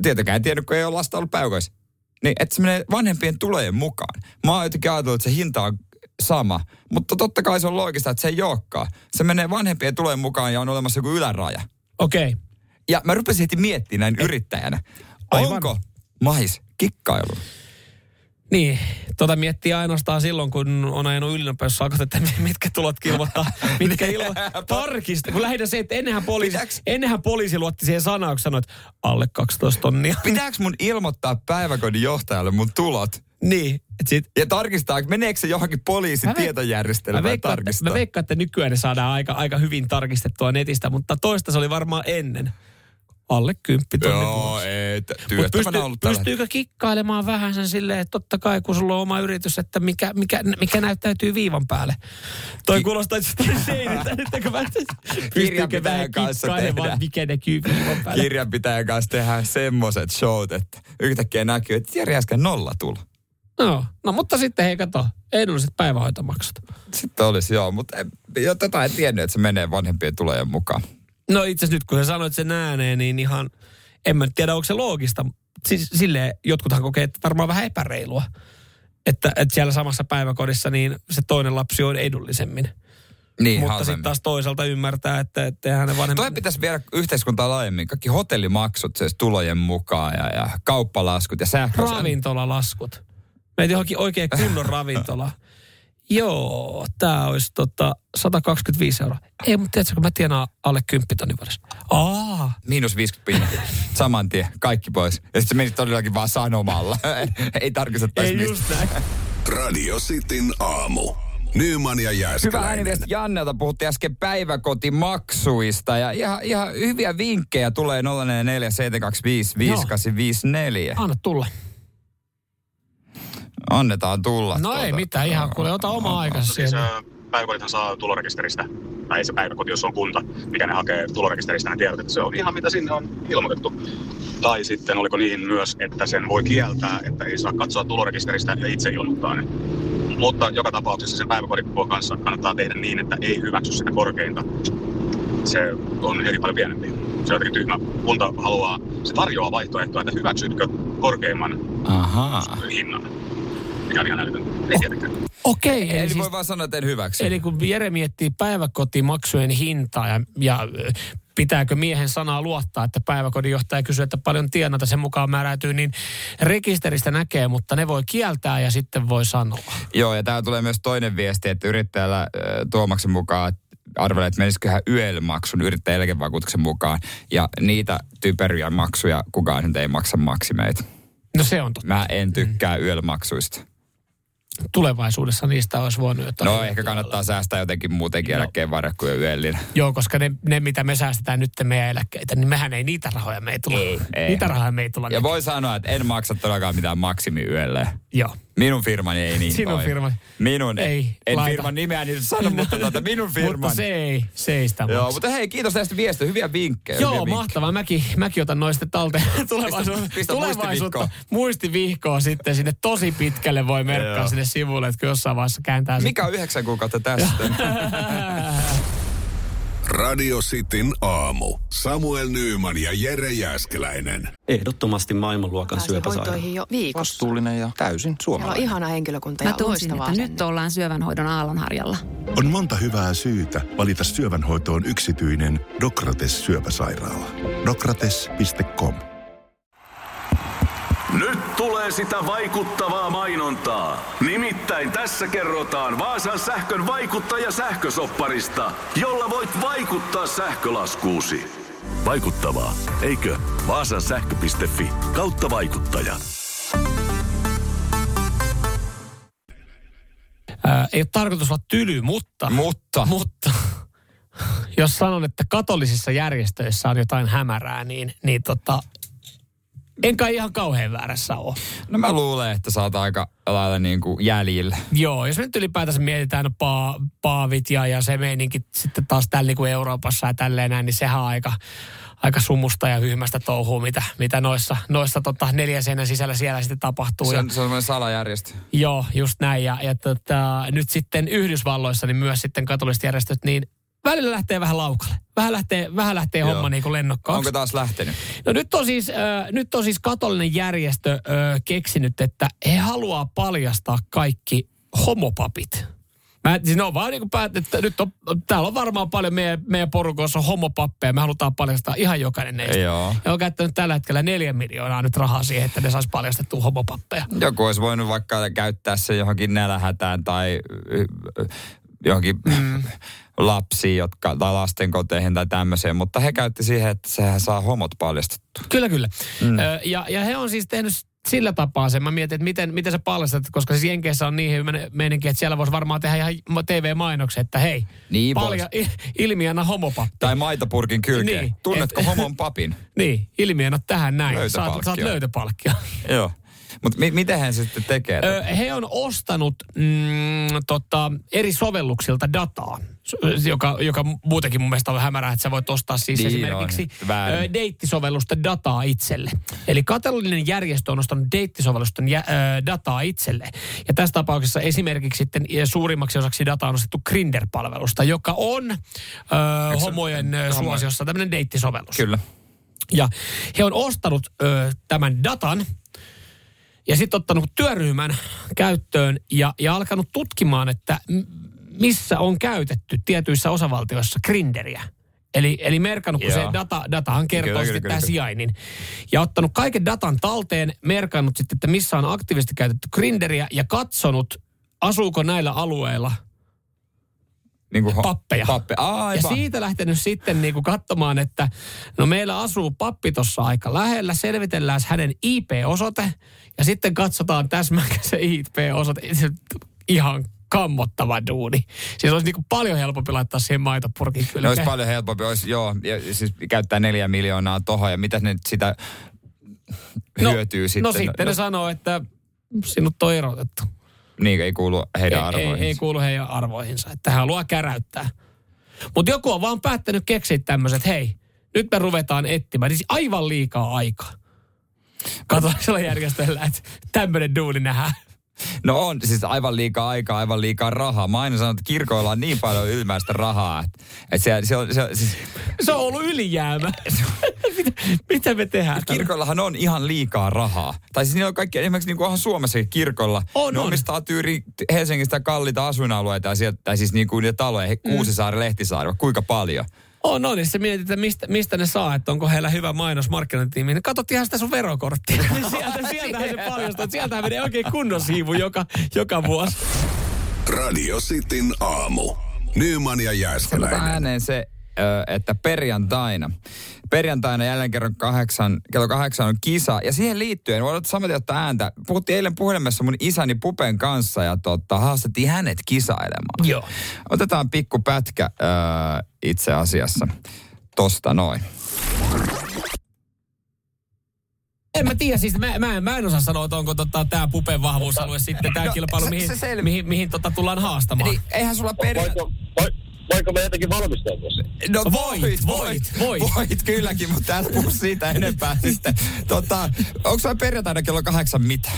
tietenkään en tiennyt, kun ei ole lasta ollut päiväkodissa. Niin, että se menee vanhempien tulojen mukaan. Mä oon jotenkin ajatellut, että se hinta on sama. Mutta totta kai se on loogista, että se ei olekaan. Se menee vanhempien tulojen mukaan ja on olemassa joku yläraja. Okei. Okay. Ja mä rupesin heti miettimään näin yrittäjänä. Aivan. Onko mais kikkailu? Niin, tota miettii ainoastaan silloin, kun on ajanut ylinopeussakot, että [LAUGHS] mitkä tulot kilmoittaa, mitkä ilmo... Tarkista, kun lähinnä se, että ennenhän poliisi, Pitääks- ennenhän poliisi luotti siihen sanaan, kun sanoi, että alle 12 tonnia. [LAUGHS] Pitääkö mun ilmoittaa päiväkodin johtajalle mun tulot? niin, että sit, Ja tarkistaa, meneekö se johonkin poliisin Mä veik- Mä tietojärjestelmään veikkaan, että, tarkistaa? mä veikkaan, että nykyään ne saadaan aika, aika hyvin tarkistettua netistä, mutta toista se oli varmaan ennen. Alle kymppi tonni Joo, ei. Mut pysty, ollut tällä pystyykö kikkailemaan vähän sen silleen, että totta kai kun sulla on oma yritys, että mikä, mikä, mikä näyttäytyy viivan päälle. Toi Ki- kuulostaa jostain seiniltä, että mä pystyykö vähän Kirjanpitäjän kanssa tehdään. mikä näkyy viivan päälle. kirjanpitäjän kanssa tehdään semmoset showt, että yhtäkkiä näkyy, että Jari äsken nolla tulo. No, no, mutta sitten hei kato, edulliset päivähoitomaksut. Sitten olisi joo, mutta en- jo tätä en tiennyt, että se menee vanhempien tulojen mukaan. No itse asiassa nyt kun sä sanoit sen ääneen, niin ihan, en mä tiedä onko se loogista. Siis silleen jotkuthan kokee, että varmaan vähän epäreilua. Että, että siellä samassa päiväkodissa niin se toinen lapsi on edullisemmin. Niin, Mutta sitten taas toisaalta ymmärtää, että, että hänen vanhemmat... Toi pitäisi viedä yhteiskuntaa laajemmin. Kaikki hotellimaksut siis tulojen mukaan ja, ja kauppalaskut ja sähkö. Ravintolalaskut. Meitä johonkin oikein kunnon ravintola. [LAUGHS] Joo, tämä olisi tota 125 euroa. Ei, mutta tiedätkö, kun mä tienaan alle 10 tonnin vuodessa. Aa, Miinus 50 pinnaa. [LAUGHS] Saman tien, kaikki pois. Ja sitten se meni todellakin vaan sanomalla. [LAUGHS] Ei tarkistettaisi ei mistä. just näin. Radio Cityn aamu. Nyman ja Hyvä Jääskeläinen. ääniviesti Jannelta. Puhuttiin äsken päiväkotimaksuista. Ja ihan, ihan hyviä vinkkejä tulee 044 725 5854. Anna tulla. Annetaan tulla. No ei mitään, ihan kuule, ota oma aikansa Siis päiväkodithan saa tulorekisteristä, tai ei se päiväkoti, jos on kunta, mikä ne hakee tulorekisteristä ne tiedot, että se on ihan mitä sinne on ilmoitettu. Tai sitten oliko niin myös, että sen voi kieltää, että ei saa katsoa tulorekisteristä ja itse ilmoittaa ne. Mutta joka tapauksessa sen päiväkodin kanssa kannattaa tehdä niin, että ei hyväksy sitä korkeinta. Se on eri paljon pienempi. Se on jotenkin tyhmä. Kunta haluaa, se tarjoaa vaihtoehtoa, että hyväksytkö korkeimman Ahaa. hinnan. Ihan älytön. Ei tietenkään. Okei, eli, Eli siis, voi vaan sanoa, että en hyväksy. eli kun Jere miettii päiväkotimaksujen hintaa ja, ja pitääkö miehen sanaa luottaa, että päiväkodin johtaja kysyy, että paljon tienata sen mukaan määräytyy, niin rekisteristä näkee, mutta ne voi kieltää ja sitten voi sanoa. Joo, ja täällä tulee myös toinen viesti, että yrittäjällä äh, Tuomaksen mukaan arvelee, että menisiköhän YEL-maksun yrittäjän eläkevakuutuksen mukaan. Ja niitä typeriä maksuja kukaan nyt ei maksa maksimeita. No se on totta. Mä en tykkää YEL-maksuista. Tulevaisuudessa niistä olisi voinut jotain. No ehkä kannattaa säästää jotenkin muutenkin Joo. eläkkeen varre kuin YELin. Joo, koska ne, ne, mitä me säästetään nyt meidän eläkkeitä, niin mehän ei niitä rahoja me ei tulla. Ei, ei. Niitä rahoja me ei tulla. Ja voi sanoa, että en maksa todellakaan mitään maksimi YELlle. Joo. Minun firmani ei niin Sinun toimi. firma. Minun. Ei, En laita. firman nimeä niin sano, mutta tuota, minun firman. [LAUGHS] Mutta se ei, se ei sitä Joo, mutta hei, kiitos tästä viestistä. Hyviä vinkkejä. Joo, hyviä vinkkejä. mahtavaa. Mäkin, mäkin otan noista talteen [LAUGHS] tulevaisuutta. pistä tulevaisuutta muistivihkoa sitten sinne tosi pitkälle voi merkkaa sinne sivulle, että jossain vaiheessa kääntää Mikä on yhdeksän kuukautta tästä? [LAUGHS] Radio Cityn aamu. Samuel Nyyman ja Jere Jääskeläinen. Ehdottomasti maailmanluokan syöpäsairaala. jo viikossa. Vastuullinen ja täysin Siellä on suomalainen. ihana henkilökunta Mä ja tunsin, loistava että nyt ollaan syövänhoidon aallonharjalla. On monta hyvää syytä valita syövänhoitoon yksityinen Dokrates syöpäsairaala. Dokrates.com Tulee sitä vaikuttavaa mainontaa. Nimittäin tässä kerrotaan Vaasan sähkön vaikuttaja sähkösopparista, jolla voit vaikuttaa sähkölaskuusi. Vaikuttavaa, eikö? Vaasan sähkö.fi kautta vaikuttaja. Ää, ei ole tarkoitus olla tyly, mutta... Mutta. Mutta [LAUGHS] jos sanon, että katolisissa järjestöissä on jotain hämärää, niin, niin tota, en kai ihan kauhean väärässä ole. No mä luulen, että sä oot aika lailla niin kuin jäljillä. Joo, jos me nyt ylipäätänsä mietitään no, paa, paavit ja, ja se meininki sitten taas täällä niin kuin Euroopassa ja tälleen näin, niin sehän on aika, aika sumusta ja hyhmästä touhua, mitä, mitä noissa, noissa tota, neljän seinän sisällä siellä sitten tapahtuu. Se ja, on, se on semmoinen salajärjestö. Joo, just näin. Ja, ja tota, nyt sitten Yhdysvalloissa, niin myös sitten katoliset järjestöt, niin välillä lähtee vähän laukalle. Vähän lähtee, vähän lähtee Joo. homma niin kuin lennokkaaksi. Onko taas lähtenyt? No nyt on siis, äh, nyt on siis katolinen järjestö äh, keksinyt, että he haluaa paljastaa kaikki homopapit. Mä, siis ne on vaan niin kuin päätetty, että nyt on, täällä on varmaan paljon meidän, meidän porukossa homopappeja. Me halutaan paljastaa ihan jokainen neistä. Joo. Ja on käyttänyt tällä hetkellä neljä miljoonaa nyt rahaa siihen, että ne saisi paljastettua homopappeja. Joku olisi voinut vaikka käyttää se johonkin nälähätään tai johonkin mm. Lapsiin, jotka, tai lastenkoteihin tai tämmöiseen, mutta he käytti siihen, että sehän saa homot paljastettua. Kyllä, kyllä. Mm. Ö, ja, ja he on siis tehnyt sillä tapaa sen. Mä mietin, että miten, miten sä paljastat, koska siis Jenkeissä on niin hyvä meininki, että siellä voisi varmaan tehdä ihan TV-mainoksen, että hei, Niin palja, ilmiönä homopappi. Tai maitopurkin kylkeen. Niin. Tunnetko Et- homon papin? [LAUGHS] Niin, ilmiönä tähän näin. Saat, saat löytöpalkkia. [LAUGHS] Joo. Mutta mi- miten hän sitten tekee? Ö, tätä? he on ostanut mm, tota, eri sovelluksilta dataa, joka, joka muutenkin mun mielestä on hämärää, että sä voit ostaa siis Niin esimerkiksi on, deittisovellusta dataa itselle. Eli kataloninen järjestö on ostanut deittisovellusten jä, ö, dataa itselle. Ja tässä tapauksessa esimerkiksi sitten suurimmaksi osaksi dataa on ostettu Grinder-palvelusta, joka on ö, homojen ö, suosiossa tämmöinen deittisovellus. Kyllä. Ja he on ostanut ö, tämän datan ja sitten ottanut työryhmän käyttöön ja, ja alkanut tutkimaan, että missä on käytetty tietyissä osavaltioissa grinderiä. Eli, eli merkannut, kun Joo. se data, datahan kertoo Kyllä, sitten kyllä, tämän kyllä. sijainnin. Ja ottanut kaiken datan talteen, merkannut sitten, että missä on aktiivisesti käytetty grinderiä ja katsonut, asuuko näillä alueilla Niin kuin pappeja. Pappe. Ja siitä lähtenyt sitten niin kuin katsomaan, että no meillä asuu pappi tuossa aika lähellä, selvitellään hänen IP-osoite ja sitten katsotaan täsmääkö se IP-osoite. Ihan kammottava duuni. Siis olisi niin paljon helpompi laittaa siihen maitopurkin kyllä. olisi paljon helpompi, olisi, joo, ja siis käyttää neljä miljoonaa tohon, ja mitä ne nyt sitä hyötyy sitten? No sitten ne sanoo, että sinut on erotettu. Niin, ei kuulu heidän ei, ei, arvoihinsa. ei kuulu heidän arvoihinsa, että hän haluaa käräyttää. Mutta joku on vaan päättänyt keksiä tämmöiset, hei, nyt me ruvetaan etsimään. Siis aivan liikaa aikaa. Katolaisella järjestöllä, että tämmöinen duuni nähdään. No on, siis aivan liikaa aikaa, aivan liikaa rahaa. Mä aina sanon, että kirkoilla on niin paljon ilmäistä rahaa, että, että se, se, on, se, siis, Se on ollut ylijäämä. [LAUGHS] mitä, mitä me tehdään? kirkoillahan on ihan liikaa rahaa. Tai siis niillä on kaikki, esimerkiksi niin kuin onhan Suomessakin kirkolla. On, ne on. omistaa tyyri Helsingistä kalliita asuinalueita ja sieltä, tai siis niin kuin niitä taloja, he- Kuusisaari, Lehtisaari, kuinka paljon. On, on. Ja se mietit, että mistä, mistä ne saa, että onko heillä hyvä mainos markkinointitiimi. Niin katsot ihan sitä sun verokorttia. Niin sieltä, sieltähän se paljastaa. että Sieltähän menee oikein kunnon siivu joka, joka vuosi. Radio Cityn aamu. Nyman ja Sanotaan Jääskeläinen. ääneen se, että perjantaina. Perjantaina jälleen kerran kahdeksan, kello kahdeksan on kisa. Ja siihen liittyen, voidaan samaten ottaa ääntä. Puhuttiin eilen puhelimessa mun isäni Pupen kanssa ja tota, haastettiin hänet kisailemaan. Joo. Otetaan pikku pätkä ö, itse asiassa tosta noin. En mä tiedä, siis mä, mä, en, mä en osaa sanoa, että onko tota, tämä Pupen vahvuusalue sitten tämä No, kilpailu, se- mihin, se selvi- mihin, mihin tota, tullaan haastamaan. Eli eihän sulla perja... Voiko, voi, voiko me jotenkin valmistautua siihen? No Voit, voit, voit. Voit kylläkin, mutta älä puhu siitä enempää [LAUGHS] sitten. Tota, onko sulla perjantaina kello kahdeksan mitä?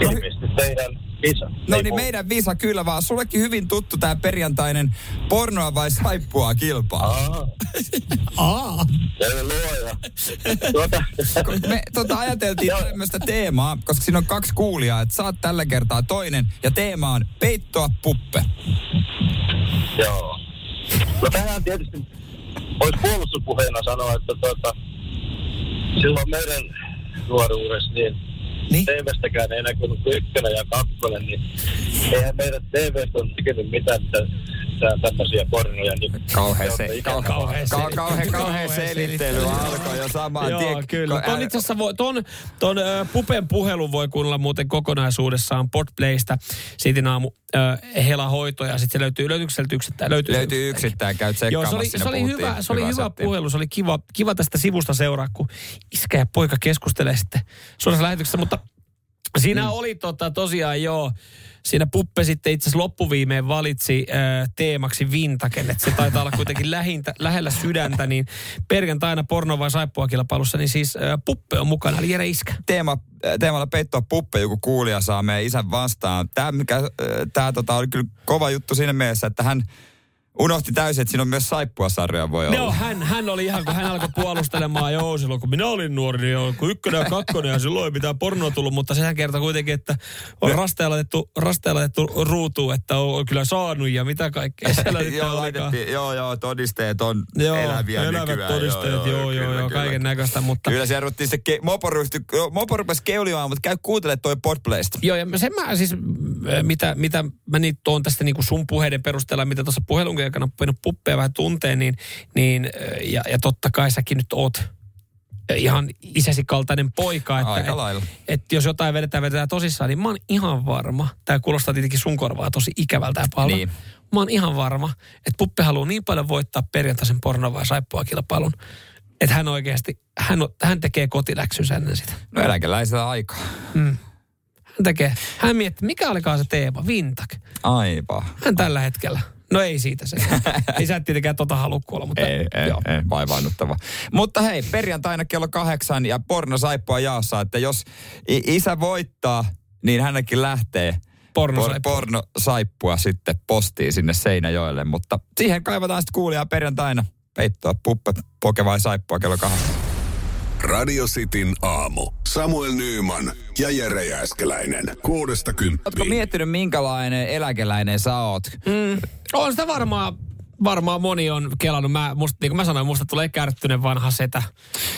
Ilmeisesti teidän isä. No niin, meidän Visa kyllä vaan. Sullekin hyvin tuttu tämä perjantainen pornoa vai saippua kilpailu. Aa. [LAUGHS] Tuota, Me tota, ajateltiin tämmöistä teemaa, koska siinä on kaksi kuulijaa, että saat tällä kertaa toinen. Ja teema on peittoa puppe. joo. No tähän tietysti voisi puolustuspuheena sanoa, että tuota, silloin meidän nuoruudessa niin Niin? TV-stäkään ei näkynyt kuin ykkönen ja kakkonen, niin eihän meidän TV-stä ole näkynyt mitään tä- tä- tämmöisiä pornoja. Niin Kauhean se, kau, kauhean se- kauhean, kauhean kauhean selittely alkoi jo samaan Joo, tien. kyllä. Ton itse asiassa voi, ton, ton ö, Pupen puhelun voi kuunnella muuten kokonaisuudessaan Podplaysta. Sitin aamu Hela hoito ja sitten se löytyy, löytyykö sieltä yksittäin? Löytyy, Löytyy yksittäin, käyt Joo, se oli, se oli hyvä, se oli hyvä setti. puhelu, se oli kiva, kiva tästä sivusta seuraa, kun iskä ja poika keskustelee sitten suorassa lähetyksessä, mutta siinä mm. oli tota, tosiaan joo, siinä Puppe sitten itse loppuviimeen valitsi äh, teemaksi Vintaken, että se taitaa olla kuitenkin lähintä, lähellä sydäntä, niin perjantaina porno vai saippua kilpailussa, niin siis äh, Puppe on mukana, eli Jere Iskä. teema, teemalla peittoa puppe, joku kuulija saa meidän isän vastaan. Tämä, mikä, tämä tota, oli kyllä kova juttu siinä mielessä, että hän, Unohti täysin, että siinä on myös saippua-sarjoja voi olla. Joo, hän, hän oli ihan, kun hän alkoi puolustelemaan, joo, silloin kun minä olin nuori, niin joo, kun ykkönen ja kakkonen ja silloin ei mitään pornoa tullut, mutta sehän kertoo kuitenkin, että on rasteella laitettu, rasteella laitettu ruutuun, että on, on kyllä saanut ja mitä kaikkea [LAUGHS] siellä nyt joo, laitettiin, joo, joo, todisteet on Joo, eläviä elävät nykyään. todisteet, joo, joo, joo, kaiken näköistä, mutta... Kyllä se ruvuttiin se, ke, mopo, ryhtyi, mopo rupesi keulimaan, mutta käy kuuntele toi Podplaysta. Joo, ja sen mä siis, mitä, mitä mä nyt tuon tästä niin kuin sun puheiden perusteella, mitä tuossa puhelun aikana oppinut puppeja vähän tunteen, niin, niin ja, ja totta kai säkin nyt oot ihan isäsi kaltainen poika. Että, Aika et, lailla. että jos jotain vedetään, vedetään tosissaan, niin mä oon ihan varma. Tämä kuulostaa tietenkin sun korvaa tosi ikävältä ja paljon. Niin. Mä oon ihan varma, että Puppe haluaa niin paljon voittaa perjantaisen porno- vai saippua kilpailun, että hän oikeasti, hän, hän tekee kotiläksynsä ennen sitä. No eläkeläisellä aikaa. Hän tekee, hän miettii, mikä olikaan se teema, Vintage. Aipa. Hän tällä hetkellä. No ei siitä se. [LAUGHS] ei sä et tietenkään tota halua kuulla, mutta Ei, ei, joo. ei, vaivaannuttava. Mutta hei, perjantaina kello kahdeksan ja porno saippua jaossa, että jos isä voittaa, niin hänellekin lähtee Pornosaippua. porno saippua sitten postiin sinne Seinäjoelle. Mutta siihen kaivataan sitten kuulijaa perjantaina. Peittoa puppe, poke vai saippua kello kahdeksan. Radio Cityn aamu. Samuel Nyyman ja Jere Jääskeläinen. Kuudesta Oletko kymppiin. miettinyt, minkälainen eläkeläinen sä oot? On sitä varmaan, varmaan moni on kelannut. Mä, musta, niin kuin mä sanoin, musta tulee kärttynen vanha setä,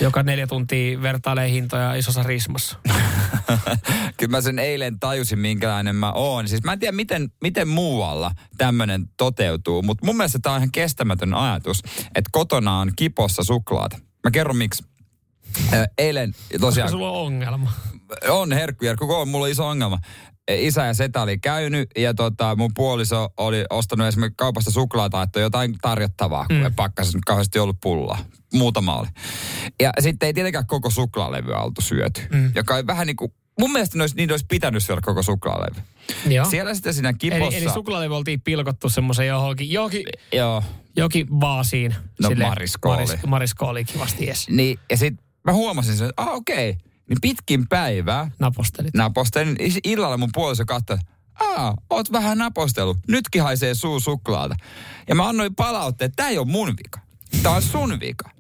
joka neljä tuntia vertailee hintoja isossa rismassa. [LAUGHS] Kyllä mä sen eilen tajusin, minkälainen mä oon. Siis mä en tiedä, miten, miten muualla tämmöinen toteutuu, mutta mun mielestä tämä on ihan kestämätön ajatus, että kotona on kipossa suklaata. Mä kerron miksi. Eilen tosiaan Sulla on ongelma. on herkku, Jerkku, on mulla iso ongelma. E, Isä ja setä oli käynyt ja tota, mun puoliso oli ostanut esimerkiksi kaupasta suklaata, että on jotain tarjottavaa, kun mm. pakkasessa nyt kauheasti ollut pullaa. Muutama oli. Ja sitten ei tietenkään koko suklaalevyä oltu syöty, mm. joka on vähän niin kuin, mun mielestä olisi, niin olisi pitänyt syödä koko suklaalevy. Joo. Siellä sitten siinä kipossa... Eli, eli suklaalevy oltiin pilkottu semmoisen johonkin, johonkin, Joo. johonkin vaasiin. No, mariskooli. Maris, mariskooli kivasti, jes. Niin, ja sitten mä huomasin sen, että ah, okei. Okay. Niin pitkin päivää Napostelit. napostelin. Illalla mun puoliso katsoi, aa, oot vähän napostellut. Nytkin haisee suu suklaata. Ja mä annoin palautteen, että tää ei ole mun vika. Tää on sun vika.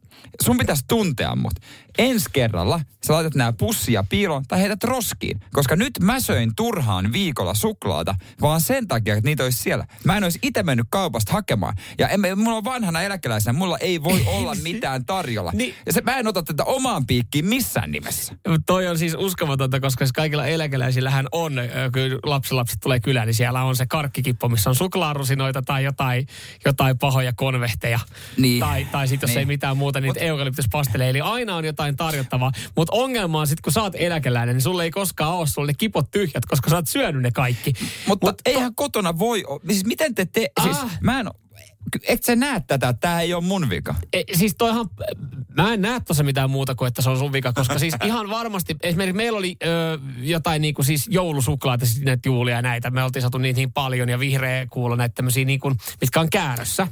Sun pitäisi tuntea mut. Ensi kerralla sä laitat nää pussia piiloon tai heität roskiin. Koska nyt mä söin turhaan viikolla suklaata, vaan sen takia, että niitä olisi siellä. Mä en olisi itse mennyt kaupasta hakemaan. Ja en, mulla on vanhana eläkeläisenä, mulla ei voi [LAUGHS] olla mitään tarjolla. Niin. Ja se, mä en ota tätä omaan piikkiin missään nimessä. Toi on siis uskomatonta, koska siis kaikilla eläkeläisillähän on, kun lapsilapset tulee kylään, niin siellä on se karkkikippo, missä on suklaarusinoita tai jotain, jotain pahoja konvehteja. Niin. Tai, tai sitten jos Niin. ei mitään muuta, niin eukalyptuspasteleja. Eli aina on jotain tarjottavaa. Mutta ongelma on sitten, kun sä oot eläkeläinen, niin sulle ei koskaan ole sulle ne kipot tyhjät, koska sä oot syönyt ne kaikki. Mutta Mut eihän kotona voi, o- siis miten te te, siis Ah. mä en, et sä näe tätä, tää ei ole mun vika. E, siis toihan, mä en näe tuossa mitään muuta kuin, että se on sun vika, koska siis [LAUGHS] ihan varmasti, esimerkiksi meillä oli ö, jotain niinku siis joulusuklaata, siis näitä juulia ja näitä, me oltiin saatu niitä niin paljon ja vihreä kuulo näitä tämmöisiä niinku, mitkä on käärössä,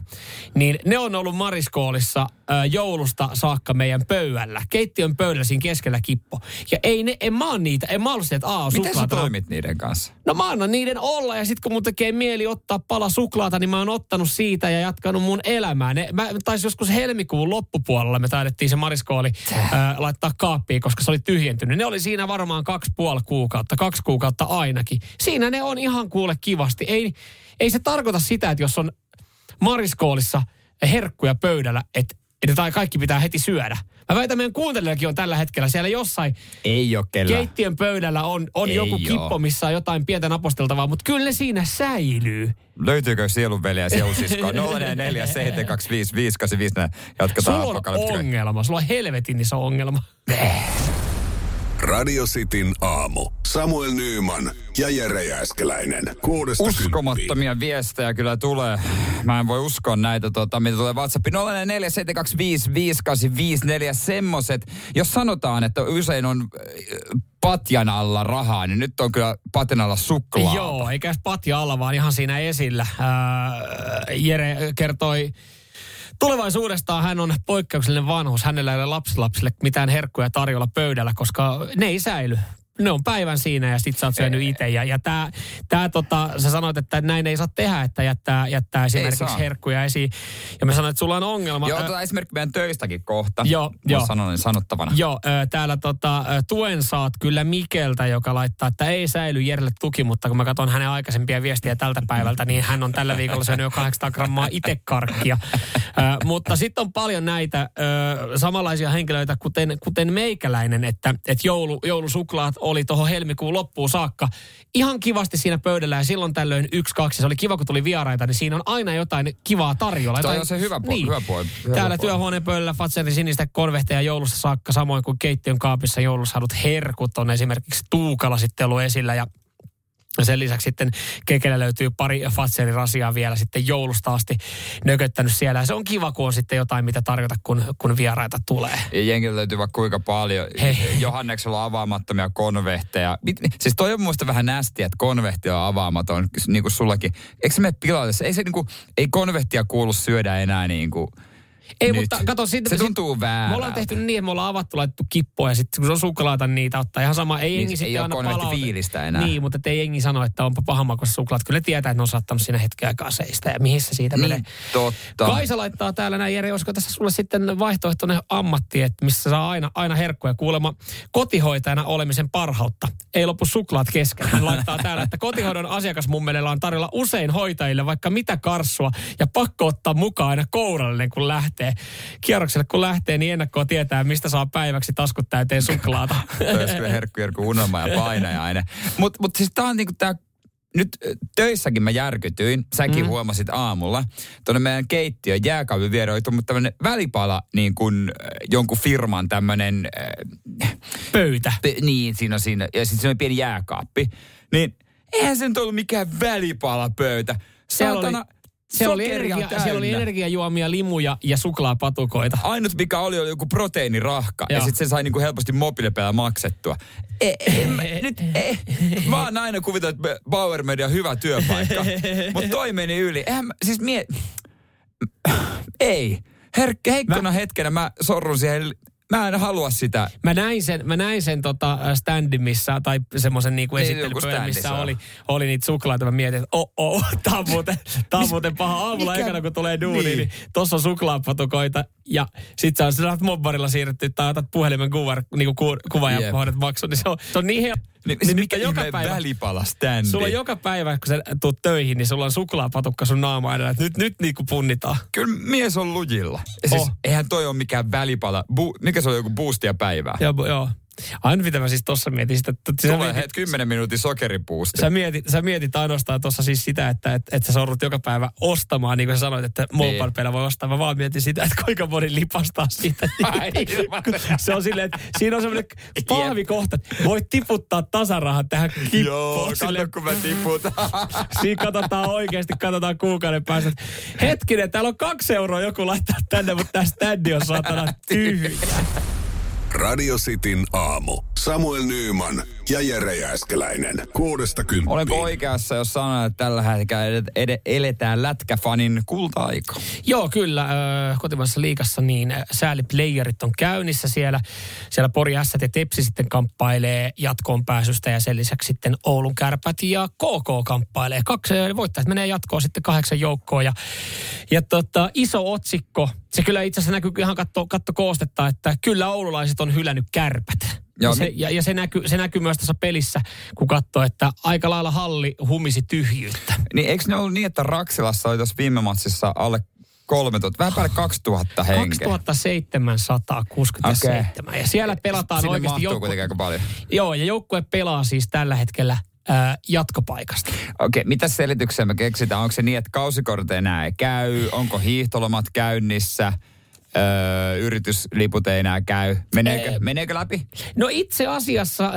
niin ne on ollut Mariskoolissa ö, joulusta saakka meidän pöydällä, keittiön pöydällä siinä keskellä kippo. Ja ei ne, en mä oon niitä, en mä ollut sitä, että aa, Miten sä suklaata. toimit niiden kanssa? No mä annan niiden olla ja sitten kun mun tekee mieli ottaa pala suklaata, niin mä oon ottanut siitä ja jatkanut mun elämää. Ne, mä taisin joskus helmikuun loppupuolella, me taidettiin se mariskooli ää, laittaa kaappiin, koska se oli tyhjentynyt. Ne oli siinä varmaan kaksi puoli kuukautta, kaksi kuukautta ainakin. Siinä ne on ihan kuule kivasti. Ei, ei se tarkoita sitä, että jos on mariskoolissa herkkuja pöydällä, että että tai kaikki pitää heti syödä. Mä väitän, meidän kuuntelijakin on tällä hetkellä siellä jossain Ei ole kellään. keittiön pöydällä on, on Ei joku kippo, missä on jotain pientä naposteltavaa, mutta kyllä ne siinä säilyy. Löytyykö sielunveliä ja sielusiskoa? 044 725 585. Jatketaan Sulla on ongelma, sulla on helvetin iso ongelma. Radio Cityn aamu. Samuel Nyyman ja Jere Jääskeläinen. Kuudesta kymppiin. Uskomattomia viestejä kyllä tulee. Mä en voi uskoa näitä, tota, mitä tulee WhatsAppiin. 047255854 semmoset. Jos sanotaan, että usein on äh, patjan alla rahaa, niin nyt on kyllä patjan alla suklaa. Joo, eikä patja alla, vaan ihan siinä esillä. Ää, Jere kertoi tulevaisuudestaan hän on poikkeuksellinen vanhus. Hänellä ei ole lapsilapsille mitään herkkuja tarjolla pöydällä, koska ne ei säily. Ne on päivän siinä ja sit sä oot syönyt itse. Ja, ja tää, tää tota, sä sanoit, että näin ei saa tehdä, että jättää, jättää esimerkiksi saa. herkkuja esiin. Ja mä sanoin, että sulla on ongelma. Joo, otetaan esimerkki meidän töistäkin kohta. Joo, joo. on Sanon, sanottavana. Joo, täällä tota, tuen saat kyllä Mikeltä, joka laittaa, että ei säily Jerelle tuki, mutta kun mä katson hänen aikaisempia viestiä tältä päivältä, niin hän on tällä viikolla syönyt jo 800 grammaa itse karkkia. Mutta sitten on paljon näitä ö, samanlaisia henkilöitä, kuten, kuten meikäläinen, että, että joulu, joulusuklaat oli tuohon helmikuun loppuun saakka ihan kivasti siinä pöydällä ja silloin tällöin yksi, kaksi. Se oli kiva, kun tuli vieraita, niin siinä on aina jotain kivaa tarjolla. Jotain- on se hyvä puoli- Niin. hyvä puoli- hyvä Täällä puoli. työhuoneen pöydällä Fatserin sinistä konvehteja joulussa saakka, samoin kuin keittiön kaapissa joulussa herkut on esimerkiksi Tuukala sitten ollut esillä ja sen lisäksi sitten Kekellä löytyy pari Fatserin rasiaa vielä sitten joulusta asti nököttänyt siellä. Ja se on kiva, kun on sitten jotain, mitä tarjota, kun, kun vieraita tulee. Ja Jengillä löytyy vaikka kuinka paljon. Hei. Johanneksella on avaamattomia konvehteja. Siis toi on muista vähän nästiä, että konvehti on avaamaton, niin kuin sullakin. Eikö se mene pilalle? Ei se niin kuin, ei konvehtia kuulu syödä enää niin kuin Ei, nyt. mutta kato, siitä, Se tuntuu väärältä. Me ollaan tehty niin, että me ollaan avattu, laitettu kippoja ja sitten kun se on suklaata, niin niitä ottaa ihan sama. Ei Niin, jengi ei konvehti palaute. fiilistä enää. Niin, mutta ei jengi sano, että onpa pahamakoista suklaat. Kyllä tietää, että ne on saattanut siinä hetken aikaa seistä ja mihin se siitä menee. Niin, totta. Kaisa laittaa täällä näin, Jere, olisiko tässä sulle sitten vaihtoehtoinen ammatti, että missä saa aina, aina herkkuja. Kuulemma kotihoitajana olemisen parhautta. Ei lopu suklaat kesken. Hän laittaa täällä, että kotihoidon asiakasmummelilla on tarjolla usein hoitajille vaikka mitä karssua ja pakko ottaa mukaan aina kourallinen, kun lähtee. Kierrokselle kun lähtee, niin ennakkoon tietää, mistä saa päiväksi taskut täyteen suklaata. [LAUGHS] Kyllä herkku, herkku unelma ja painajainen. Mutta mut siis tää on niinku tää nyt töissäkin mä järkytyin, säkin mm. huomasit aamulla, tuonne meidän keittiön jääkaapin viereen oli tullut tämmönen välipala niin kuin jonkun firman tämmönen, äh, Pöytä. pe- niin siinä on siinä, ja sitten siinä oli pieni jääkaappi. Niin eihän se nyt ollut mikään välipalapöytä. Saatana, Siellä oli, energia, siellä oli energiajuomia, limuja ja suklaapatukoita. Ainut mikä oli, oli joku proteiinirahka. Ja Joo. sitten sen sai niinku helposti mobiilepäällä maksettua. Ei, mä, [LAUGHS] nyt, ei. Mä oon aina kuvitellut, että Bauer Media on hyvä työpaikka. [LAUGHS] Mutta toi meni yli. Eihän mä, siis mie... [SNIFFS] Ei. Herkkä, heikkona mä... hetkenä mä sorrun siihen. Mä en halua sitä. Mä näin sen, mä näin sen tota standin, missä, tai semmoisen niinku Niin, esittelypöydän, missä oli, oli niitä suklaita. Mä mietin, että oh, oh, [LAUGHS] tää on muuten, tää on muuten paha aamulla mikä- ekana, kun tulee duuni, niin, Niin. tossa on suklaapatukoita. Ja sit sä, oot mobbarilla siirretty, tai otat puhelimen kuva, niinku ku, kuva ja Jep. hoidat maksun, niin se on, se on niin helppo. Niin, Niin niin mikä joka päivä- välipala standi? Sulla on joka päivä, kun sä tuut töihin, niin sulla on suklaapatukka sun naama edellä. Nyt, nyt niinku punnitaan. Kyllä mies on lujilla. Siis, Oh. Eihän toi ole mikään välipala. Bu, mikä se on joku boostia päivää? Joo, joo. Aina mitä mä siis tossa mietin sitä, että sä Tulee mietit, het 10 minuutin sokeripuusti. sä mietit, sä mietit ainoastaan tuossa siis sitä, että et, et sä sorrut joka päivä ostamaan, niin kuin sä sanoit, että mobile voi ostaa. Mä vaan mietin sitä, että kuinka moni lipastaa siitä. [LAUGHS] se on silleen, että siinä on semmoinen pahvikohta, että voit tiputtaa tasarahat tähän kippoon. Joo, Silleen, kato kun mä tiputan. [LAUGHS] Siinä katsotaan oikeasti, katsotaan kuukauden päästä. Hetkinen, täällä on kaksi euroa joku laittaa tänne, mutta tämä standi on saatana tyhjä. Radio Cityn aamu. Samuel Nyyman ja Jere Jääskeläinen. Kuudesta kymppiin. Olenko oikeassa, jos sanon, että tällä hetkellä ed- ed- eletään lätkäfanin kulta-aika? Joo, kyllä. Ö, kotimaisessa liikassa niin sääliplayerit on käynnissä siellä. Siellä Pori S ja Tepsi sitten kamppailee jatkoon pääsystä ja sen lisäksi sitten Oulun kärpät ja KK kamppailee. Kaksi voittajat menee jatkoon sitten kahdeksan joukkoon ja, ja tota, iso otsikko. Se kyllä itse asiassa näkyy ihan katto, katto koostetta, että kyllä oululaiset on hylännyt kärpät. Ja se, mi- ja, ja se, näkyy, se näkyy myös tässä pelissä, kun katsoo, että aika lailla halli humisi tyhjyyttä. Niin eikö ne ollut niin, että Raksilassa oli tuossa viime matsissa alle 3000, vähän päälle 2000 henkeä? 2767. Ja siellä pelataan Sinne oikeasti joukku... kuitenkin aika paljon. Joo, ja joukkue pelaa siis tällä hetkellä ää, jatkopaikasta. Okei, mitä selityksiä me keksitään? Onko se niin, että kausikortit enää ei käy? Onko hiihtolomat käynnissä? Öö, yritysliput ei enää käy. Meneekö, Ei. meneekö läpi? No itse asiassa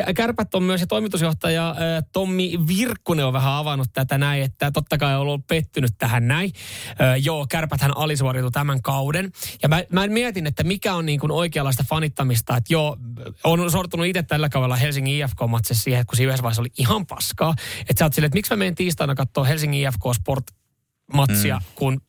Kä- Kärpät on myös ja toimitusjohtaja ää, Tommi Virkkunen on vähän avannut tätä näin, että totta kai on ollut pettynyt tähän näin. Ää, joo, Kärpäthän alisuoriutui tämän kauden. Ja mä, mä mietin, että mikä on niin kuin oikeanlaista fanittamista, että joo, on sortunut itse tällä kaudella Helsingin IFK-matsissa siihen, että kun siinä yhdessä vaiheessa oli ihan paskaa. Että sä oot silleen, että miksi mä menen tiistaina katsoa Helsingin IFK Sport matsia, mm. kun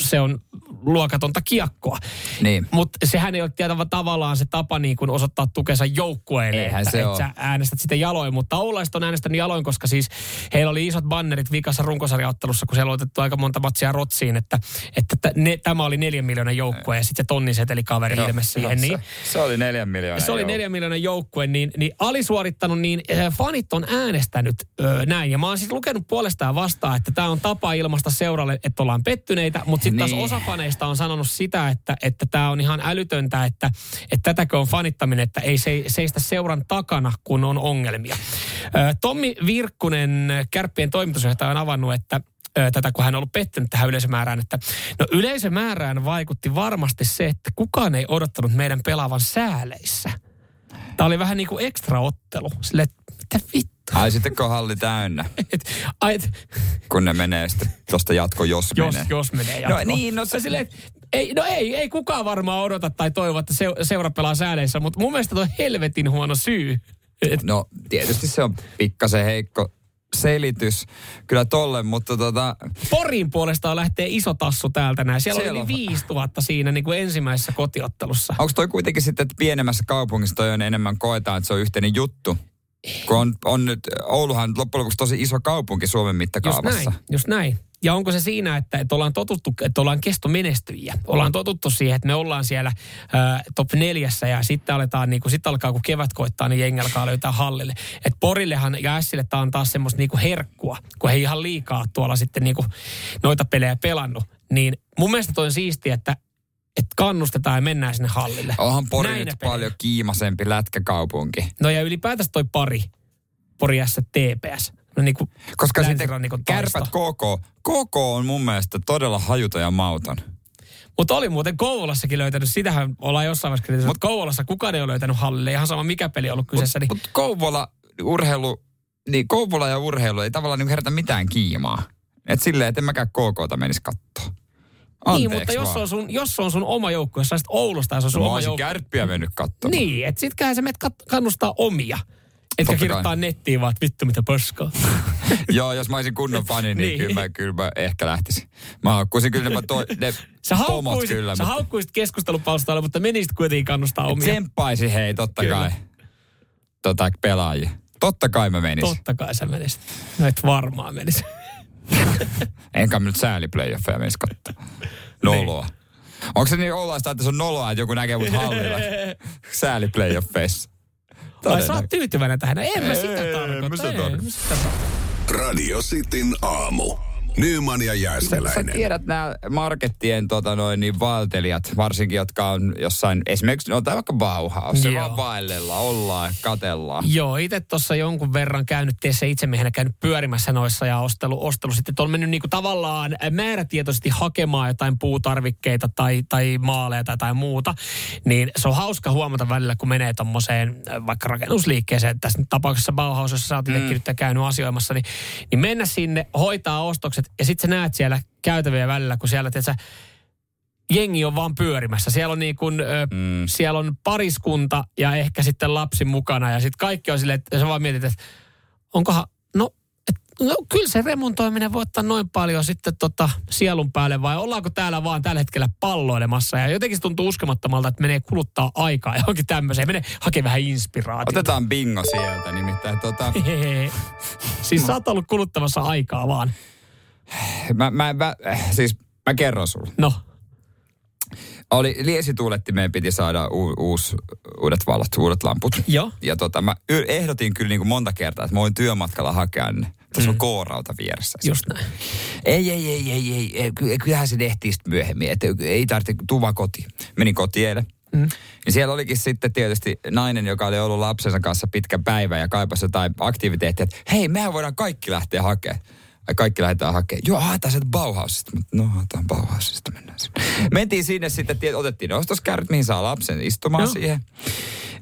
se on luokatonta kiekkoa. Niin. Mutta sehän ei ole tietävä tavallaan se tapa niin kuin osoittaa tukensa joukkueelle, Eihän että, se että sä äänestät sitä jaloin. Mutta Oulaiset on äänestänyt jaloin, koska siis heillä oli isot bannerit vikassa runkosarjaottelussa, kun siellä on otettu aika monta matsia rotsiin, että, että t- ne, tämä oli neljän miljoonan joukkue ja sitten se tonnisetelikaveri Joo, ilmesi siihen. no, Niin, se, se oli neljän miljoonaa. se oli neljän miljoonan joukkue, niin, niin alisuorittanut, niin äh, fanit on äänestänyt äh, näin. Ja mä oon siis lukenut puolestaan vastaan, että tämä on tapa ilmasta seuralle, että ollaan pettyneitä, mutta sitten Niin. taas osa faneista on sanonut sitä, että että tämä on ihan älytöntä, että, että tätäkö on fanittaminen, että ei se, seistä seuran takana, kun on ongelmia. Tommi Virkkunen, kärppien toimitusjohtaja, on avannut, että tätä, kun hän on ollut pettynyt tähän yleisömäärään, että no yleisömäärään vaikutti varmasti se, että kukaan ei odottanut meidän pelaavan sääleissä. Tämä oli vähän niin kuin ekstra ottelu. Sille, että mitä vittu? Ai sitten kun on halli täynnä, [LAUGHS] Et, ai, et, kun ne menee sitten tuosta jatko, jos, jos, menee. jos menee No jatkoon. niin, no se- silleen, ei, no ei, ei kukaan varmaan odota tai toivo, että se, seura pelaa sääleissä, mutta mun mielestä on helvetin huono syy. Et, No tietysti se on pikkasen heikko selitys kyllä tolle, mutta tota, Porin puolestaan lähtee iso tassu täältä näin. Siellä, Siellä oli on- yli 5000 siinä niin kuin ensimmäisessä kotiottelussa. onko toi kuitenkin sitten, että pienemmässä kaupungissa toi on enemmän koetaan, että se on yhteinen juttu? Kun on, on nyt, Ouluhan loppujen lopuksi tosi iso kaupunki Suomen Just mittakaavassa. näin, just näin. Ja onko se siinä, että, että ollaan totuttu, että ollaan kestomenestyjiä? Ollaan totuttu siihen, että me ollaan siellä ää, top neljässä ja sitten aletaan, niin kuin, sitten alkaa kun kevät koittaa, niin jengi alkaa löytää hallille. Et Porillehan ja Ässille tämä on taas semmoista niin herkkua, kun he ihan liikaa tuolla sitten niin kuin noita pelejä pelannut. Niin mun mielestä toi on siistiä, että, että kannustetaan ja mennään sinne hallille. Onhan Pori Näinä nyt pelejä. paljon kiimasempi lätkäkaupunki. No ja ylipäätänsä toi pari, Pori S TPS. No niin kuin Koska sitten länsirannikon kärpät. KK. KK on mun mielestä todella hajuton ja mauton. Mutta oli muuten Kouvolassakin löytänyt, sitähän ollaan jossain vaiheessa kritisoitu, mutta Kouvolassa kukaan ei ole löytänyt hallille, ihan sama mikä peli on ollut kyseessä. Niin, Mutta Kouvola, urheilu, niin Kouvola ja urheilu ei tavallaan niin herätä mitään kiimaa. Et silleen, että en mäkään KKta menisi kattoo. Anteeksi niin, mutta jos vaan. on, sun, jos on sun oma joukko, jos sä Oulusta ja se on sun Mä oma joukko. kärppiä mennyt katsomaan. Niin, että sittenhän sä menet kat- kannustaa omia. Etkä Totta kirjoittaa kai. nettiin vaan, että vittu mitä paskaa. [LAUGHS] Joo, jos mä olisin kunnon fani, niin, Niin. Kyllä, mä, kyllä mä ehkä lähtisin. Mä haukkuisin kyllä ne, to, [LAUGHS] ne Sä pomot kyllä. sä mutta haukkuisit keskustelupalstalla, mutta menisit kuitenkin kannustaa omia. Tsemppaisi hei, totta Kyllä. kai. Tota, pelaajia. Totta kai mä menisin. Totta kai sä menisit. No et varmaan menisit. Enkä nyt sääli playoffeja menisi katsoa. Noloa. Onko se niin ollaista, että se on noloa, että joku näkee mut hallilla? Sääli playoffeissa. Vai sä oot tyytyväinen tähän? No en mä sitä tarkoita. en mä sitä tarkoita. Radio Cityn aamu. Nyman ja Sä, sä Jääskeläinen. tiedät nämä markettien tota noin, niin vaeltelijat, varsinkin jotka on jossain, esimerkiksi, no tai vaikka Bauhaus, se vaan vaellella, ollaan, katellaan. Joo, itse tuossa jonkun verran käynyt teissä itsemiehenä käynyt pyörimässä noissa ja ostelu, ostelu sitten, että on mennyt niinku tavallaan määrätietoisesti hakemaan jotain puutarvikkeita tai, tai maaleja tai jotain muuta. Niin se on hauska huomata välillä, kun menee tommoseen äh, vaikka rakennusliikkeeseen, tässä tapauksessa Bauhaus, jossa sä oot nyt käynyt asioimassa, niin, niin mennä sinne, hoitaa ostokset ja sitten sä näet siellä käytäviä välillä, kun siellä, tiedät sä, jengi on vaan pyörimässä. Siellä on niin kuin, ö, Mm. siellä on pariskunta ja ehkä sitten lapsi mukana ja sitten kaikki on silleen, että sä vaan mietit, että onkohan, no, et, no kyllä se remontoiminen voi ottaa noin paljon sitten tota sielun päälle vai ollaanko täällä vaan tällä hetkellä palloilemassa ja jotenkin se tuntuu uskomattomalta, että menee kuluttaa aikaa johonkin tämmöiseen, menee hakee vähän inspiraatiota. Otetaan bingo sieltä, nimittäin tota, siis sä oot ollut kuluttamassa aikaa vaan. Mä, mä, mä, siis mä kerron sulle. No, Oli liesituulettimeen piti saada u, uus, uudet valot, uudet lamput. Joo. Ja tota, mä ehdotin kyllä niin kuin monta kertaa, että mä voin työmatkalla hakea ne. Tässä on K-rauta vieressä. Mm. just näin. Ei, ei, ei, ei, ei, ei. ky- Kyllähän se tehtiin sitten myöhemmin, että ei tarvitse, tuu vaan kotiin. Menin kotiin eilen. Mm. Ja siellä olikin sitten tietysti nainen, joka oli ollut lapsensa kanssa pitkä päivä ja kaipasi jotain aktiviteettia, että hei, mehän voidaan kaikki lähteä hakemaan. Ja kaikki lähdetään hakemaan. Joo, haetaan sieltä Bauhausista. Mutta no, haetaan Bauhausista, mennään sinne. Mentiin sinne sitten, tiet- otettiin ostoskärryt, mihin saa lapsen istumaan Joo. siihen.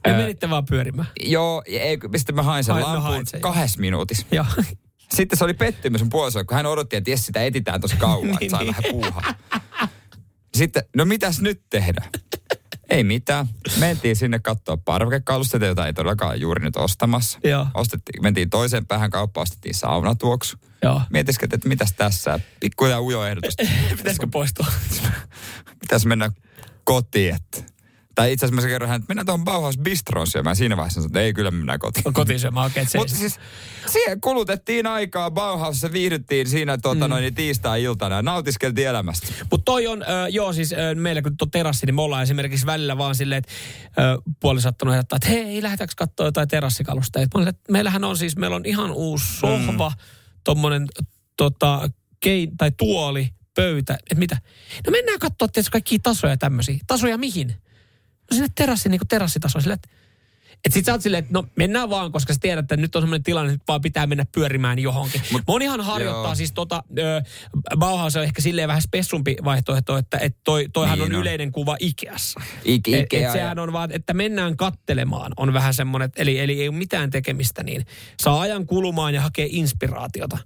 Ja Ö, menitte vaan pyörimään. Joo, ja ei, sitten mä hain sen Hain- no lampun kahdessa minuutissa. Joo. Sitten se oli pettymys mun puolisolle, kun hän odotti, että jes, sitä etitään tosi kauan, [LAUGHS] että saa vähän puuhaa. Sitten, no mitäs nyt tehdään? Ei mitään. Mentiin sinne katsoa parvekekalusteita, jota ei todellakaan juuri nyt ostamassa. Joo. Ostettiin, mentiin toiseen päähän kauppaan, ostettiin saunatuoksu. Joo. Mietisikö, että mitäs tässä? Pikkuja ujo ehdotus. [LAUGHS] Pitäisikö poistua? Pitäisi mennä kotiin, että... Tai itse asiassa mä kerron hän, että mennään tuohon Bauhaus Bistroon syömään. Siinä vaiheessa sanoin, että ei kyllä me mennään kotiin. On kotiin syömään, okei. Okay, Mutta siis siihen kulutettiin aikaa Bauhausissa, viihdyttiin siinä tuota, mm. noin, tiistai-iltana ja nautiskeltiin elämästä. Mutta toi on, äh, joo siis äh, meillä kun tuo terassi, niin me ollaan esimerkiksi välillä vaan silleen, että äh, puoli sattunut ehdottaa, että hei, lähdetäänkö katsoa jotain. Mä olin, että meillähän on siis, meillä on ihan uusi sohva, mm. Tommonen tota, kei, tai tuoli, pöytä, että mitä. No mennään katsoa tietysti kaikkia tasoja tämmöisiä. Tasoja mihin? No sinne terassi, niin kuin terassitasoon. Silleen, että et sit sä oot silleen, että no mennään vaan, koska sä tiedät, että nyt on semmoinen tilanne, että vaan pitää mennä pyörimään johonkin. Mut, Monihan harjoittaa joo. siis tota, ö, Bauhaus on ehkä silleen vähän spessumpi vaihtoehto, että et toi, toihan niin on, on yleinen kuva Ikeassa. Ik- et, et sehän on vaan, että mennään kattelemaan, on vähän semmoinen, eli, eli ei ole mitään tekemistä, niin saa ajan kulumaan ja hakee inspiraatiota.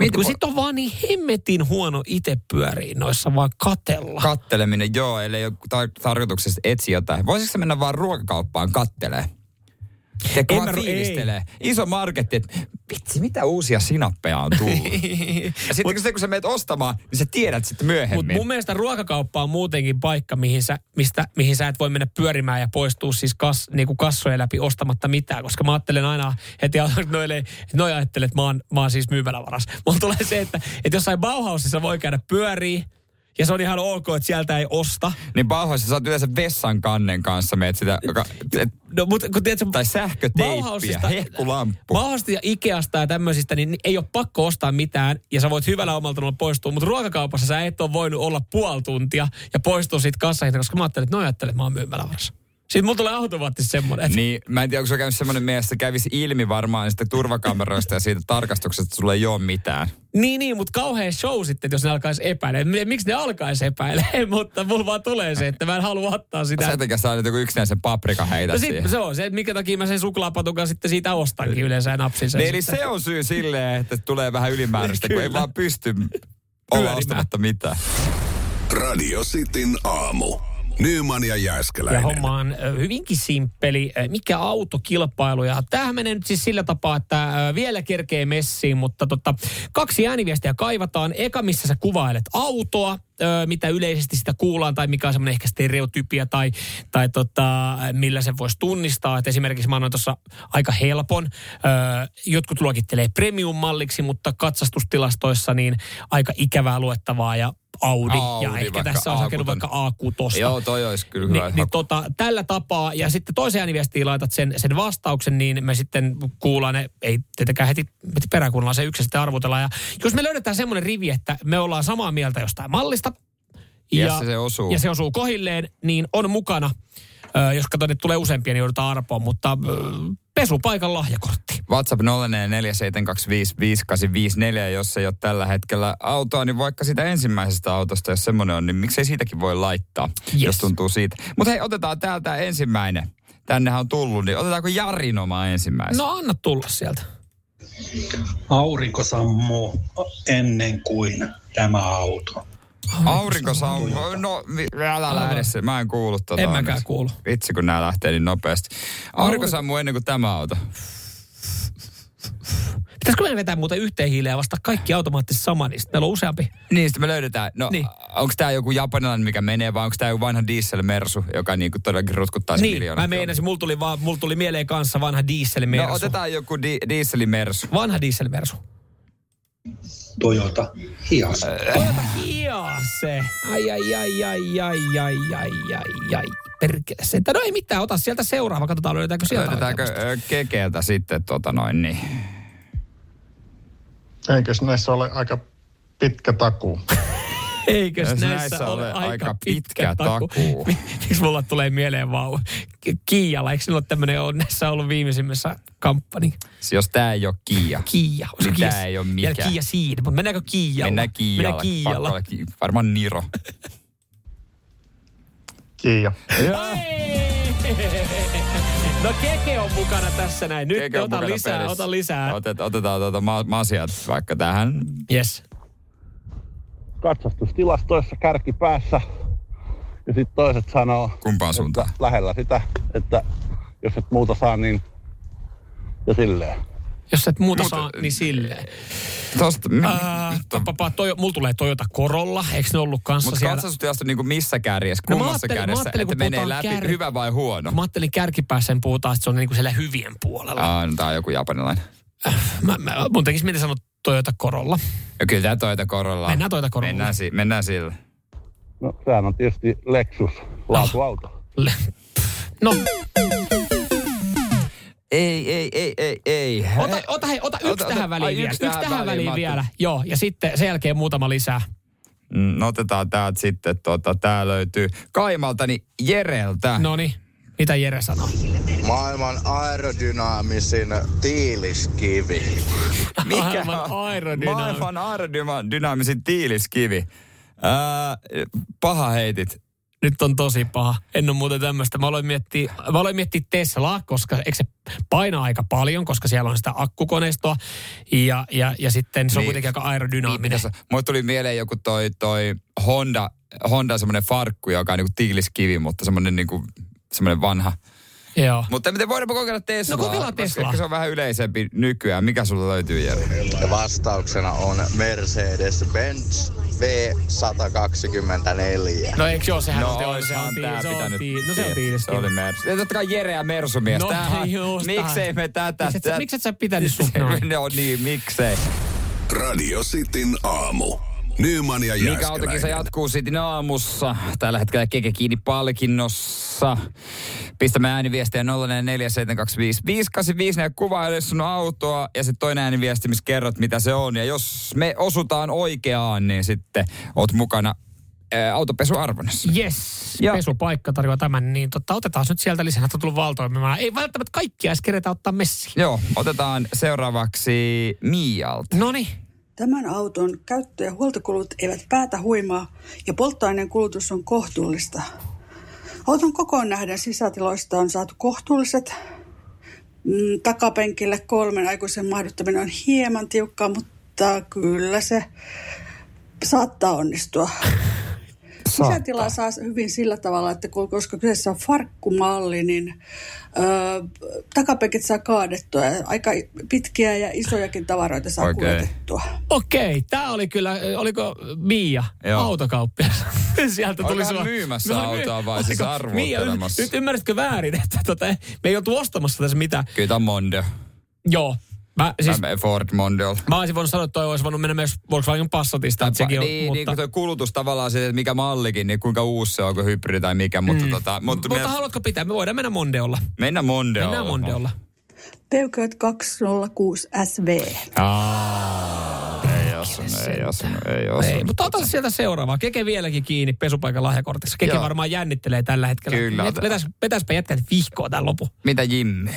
Mutta kun sit on vaan niin hemmetin huono itse pyöriä noissa vaan katella. Katteleminen, joo, eli ei ole tar- tarkoituksessa etsiä jotain. Voisiko se mennä vaan ruokakauppaan kattelee? Kun vaan fiilistelee. Iso marketti, että vitsi, mitä uusia sinappeja on tullut. [LAUGHS] ja sitten kun, kun sä menet ostamaan, niin sä tiedät sitten myöhemmin. Mutta mun mielestä ruokakauppa on muutenkin paikka, mihin sä, mistä, mihin sä et voi mennä pyörimään ja poistua siis kas, niin kuin kassojen läpi ostamatta mitään. Koska mä ajattelen aina heti [LAUGHS] noille, että noi ajattelee, että mä oon, mä oon siis myymälävaras. Mulla tulee se, että, että jossain Bauhausissa voi käydä pyörii, ja se on ihan ok, että sieltä ei osta. Niin Bauhausissa sä oot yleensä vessan kannen kanssa, meet sitä, et, no, mutta kun tiedät, tai sähköteippiä, hehkulamppu. Bauhausista ja Ikeasta ja tämmöisistä, niin ei ole pakko ostaa mitään, ja sä voit hyvällä omalta poistua, mutta ruokakaupassa sä et ole voinut olla puoli tuntia ja poistua siitä kassahinta, koska mä ajattelin, että no ajattelin, että mä oon myymälävarassa. Sitten mulla tulee automaattisesti semmoinen. Että... Niin, mä en tiedä, onko se käynyt semmoinen mies, että kävisi ilmi varmaan sitten turvakameroista ja siitä tarkastuksesta, että sulla ei ole mitään. Niin, niin, mutta kauhean show sitten, jos ne alkaisi epäillä. Miksi ne alkaisi epäillä? [LAUGHS] mutta mulla vaan tulee se, että mä en halua ottaa sitä. Sen takia sä nyt joku yksinäisen paprika heitä no sit, se on se, että minkä takia mä sen suklaapatukan sitten siitä ostankin yleensä ja napsin sen. Niin, eli se on syy silleen, että tulee vähän ylimääräistä, kun ei vaan pysty olla ostamatta mitään. Radio Cityn aamu. Nyman ja Jääskeläinen. Ja homma on hyvinkin simppeli. Mikä autokilpailu? Ja tämähän menee nyt siis sillä tapaa, että vielä kerkee messiin, mutta tota, kaksi ääniviestiä kaivataan. Eka, missä sä kuvailet autoa, mitä yleisesti sitä kuullaan, tai mikä on semmoinen ehkä stereotypia, tai, tai tota, millä se voisi tunnistaa. Et esimerkiksi mä annoin tuossa aika helpon. Jotkut luokittelee premium-malliksi, mutta katsastustilastoissa niin aika ikävää luettavaa ja Audi, Audi ja ehkä tässä on hakenut vaikka A6. Joo, toi olisi kyllä hyvä. Ni, niin tota, tällä tapaa, ja sitten toisen ääniviestiin laitat sen, sen vastauksen, niin me sitten kuullaan ne, ei tietenkään heti, heti peräkuunnellaan se yksi sitten arvotellaan. Ja jos me löydetään semmoinen rivi, että me ollaan samaa mieltä jostain mallista, ja, ja, se osuu. ja se osuu kohilleen, niin on mukana jos katsotaan, että tulee useampia, niin joudutaan arpoon, mutta pesupaikan lahjakortti. WhatsApp 0447255854, jos ei ole tällä hetkellä autoa, niin vaikka sitä ensimmäisestä autosta, jos semmoinen on, niin miksei siitäkin voi laittaa, yes. jos tuntuu siitä. Mutta hei, otetaan täältä ensimmäinen. Tännehän on tullut, niin otetaanko Jarin oma ensimmäisen? No anna tulla sieltä. Aurinko sammuu ennen kuin tämä auto. Aurinko sammuu. No, älä lähde se. Mä en kuulu tota. En mäkään kuulu. Vitsi, kun nämä lähtee niin nopeasti. Aurinko sammuu ennen kuin tämä auto. Pitäisikö meidän vetää muuten yhteen hiileen vasta kaikki automaattisesti sama, niin meillä on useampi. Niin, sitten me löydetään. No, niin. onko tämä joku japanilainen, mikä menee, vai onko tämä joku vanha diesel-mersu, joka niinku todellakin rutkuttaa niin, miljoonaa? mä meinasin, mulla tuli, vaan, mulla tuli mieleen kanssa vanha diesel-mersu. No, otetaan joku di- diesel-mersu. Vanha diesel-mersu. Toyota Hiace. Toyota Hiace. Ai, ai, ai, ai, ai, ai, ai, ai, ai. Perkele sentä. No ei mitään, ota sieltä seuraava. Katsotaan, löydetäänkö sieltä Löydetäänkö kekeeltä sitten tota noin niin. Eikös näissä ole aika pitkä takuu? [LAUGHS] Eikös näissä, näissä ole aika, aika pitkä, pitkä takuu? takuu. Miksi mulla tulee mieleen vaan Kiijalla? Eikö sinulla tämmöinen ole näissä ollut viimeisimmässä kamppani? Jos tää ei ole Kiia. Kiia. Niin Kiia, tää ei ole mikä. Ja Kiia siinä, mutta mennäänkö Kiijalla? Mennään Kiijalla. Mennään Kiijalla. Varmaan Niro. Kiia. No Keke on mukana tässä näin. Nyt Keke ota lisää, pelissä. ota lisää. Otet, otetaan tuota ma- masiat vaikka tähän. Yes. Katsastustilastoissa kärki päässä. Ja sitten toiset sanoo, Kumpaan lähellä sitä, että jos et muuta saa, niin ja silleen. Jos et muuta saa, niin silleen. Tosta, Äh, papa, toi, mulla tulee Toyota Corolla, eikö ne ollut kanssa mutta siellä? katsastustilasto niin kuin missä kärjessä, No kummassa kärjessä, että kun menee läpi kär- hyvä vai huono? Mä ajattelin kärkipäässä sen puhutaan, että se on niinku siellä hyvien puolella. Aa, no, tää on joku japanilainen. Mä, mä, mun tekisi miten sanoa Toyota Corolla. Ja kyllä tää Toyota Corolla. Mennään Toyota Corolla. Mennään, si- mennään sillä. No, sehän on tietysti Lexus, laatuauto. Le- No, Ei, ei, ei, ei, ei. ota, ota, hei, ota yksi Ota- tähän ota- väliin ai, vielä. yksi Yksi tähän tähän väliin, väliin vielä. Joo, ja sitten sen jälkeen muutama lisää. Mm, No otetaan täältä sitten, tota, tää löytyy Kaimalta, niin Jereltä. No niin, mitä Jere sanoo? Maailman aerodynaamisin tiiliskivi. Maailman aerodynaami- Maailman aerodynaamisin tiiliskivi. Ää, paha heitit. Nyt on tosi paha. En ole muuten tämmöistä. Mä aloin miettiä, mä aloin miettiä Teslaa, koska eikö se painaa aika paljon, koska siellä on sitä akkukoneistoa. Ja, ja, ja sitten se on Niin. kuitenkin aika aerodynaaminen. Niin, Mulle tuli mieleen joku toi, toi Honda, Honda semmoinen farkku, joka on niinku tiiliskivi, mutta semmoinen niinku, semmoinen vanha. Joo. Mutta miten voidaanpa kokeilla Teslaa? No kokeillaan koska Teslaa. ehkä se on vähän yleisempi nykyään. Mikä sulla löytyy, Jere? Ja vastauksena on Mercedes-Benz V124. No eikö joo, sehän no, on, se on, se oishan on, tää se on, tii- no se on tietää. tiiliskivi. Se oli Mersu. Ja totta kai Jere ja Mersu-mies. No, Tämähän- just miksei me tätä? Miksi et sä- tä- miksi et sä pitänyt noin? [LAUGHS] No niin, miksei. Radio Cityn aamu. Nyman ja Mikä autokisa jatkuu Sitin aamussa. Tällä hetkellä keke kiinni palkinnossa. Pistämme ääniviestiä 0447255854 ja kuvaile sun autoa. Ja sitten toinen ääniviesti, missä kerrot mitä se on. Ja jos me osutaan oikeaan, niin sitten oot mukana ää, autopesuarvonnassa. Yes, Ja- pesupaikka tarjoaa tämän, niin totta, otetaan nyt sieltä lisää, että on tullut valtoimemaan. Ei välttämättä kaikkia edes keretä ottaa messiin. Joo, otetaan seuraavaksi Mialta. No niin. Tämän auton käyttö- ja huoltokulut eivät päätä huimaa ja polttoaineen kulutus on kohtuullista. Auton kokoon nähden sisätiloista on saatu kohtuulliset. Mm, Takapenkille kolmen aikuisen mahduttaminen on hieman tiukkaa, mutta kyllä se saattaa onnistua. Sisätilaa saa hyvin sillä tavalla, että kun- koska kyseessä on farkkumalli, niin ö, takapenkit saa kaadettua ja aika pitkiä ja isojakin tavaroita saa Okei. kuljetettua. Okei, tämä oli kyllä, oliko Mia, Joo. autokauppias? [LAUGHS] Sieltä tuli sua- myymässä No, autoa vai siis oliko- arvuuttelemassa? Mia, nyt ymmärrätkö väärin, että tota, me ei oltu ostamassa tässä mitään. Kyllä tämä on Mondeo. Joo. Mä, siis, Siis, Ford Mondeo. mä olisin voinut sanoa, että toi olisi voinut mennä myös Volkswagen Passatista. Että sekin on, niin, niin mutta, kuin tuo kulutus tavallaan se, että mikä mallikin, niin kuinka uusi se on, onko hybridi tai mikä. Mutta, Mm. tota, mutta, mutta me, haluatko pitää? Me voidaan mennä Mondeolla. mennään Mondeolla. Mennään Mondeolla. Peugeot 206 SV. Aa, ei osunut, ei osunut, ei osunut. Ei, mutta ota sieltä seuraavaa. Keke vieläkin kiinni pesupaikan lahjakortissa. Keke Joo. varmaan jännittelee tällä hetkellä. Kyllä. Vet- Vetäis, vetäispä jätkät vihkoa tämän lopu. Mitä Jimmy?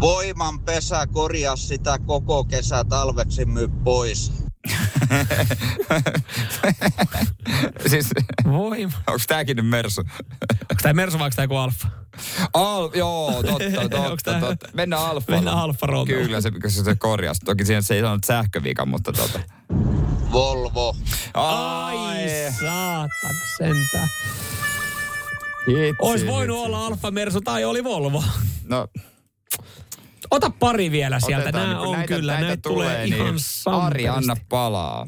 Voiman pesä korjaa sitä koko kesä talveksi myy pois. [LAUGHS] siis, Voima. onko tääkin nyt Mersu? Onko tämä Mersu vai onko tämä joku Alfa? Al, joo, totta, [LAUGHS] totta, tää- totta. Mennään Alfalla. Mennään Alfa. Kyllä, se, koska se korjasi. Toki siinä se ei sanonut sähkövika, mutta tota. Volvo. Ai saatana sentään. Hitsi, Olisi voinut hitsi. olla Alfa Mersu tai oli Volvo. No, Ota pari vielä sieltä. otetaan, Nämä niin on näitä, kyllä, näitä näitä tulee niin ihan Ari, anna palaa.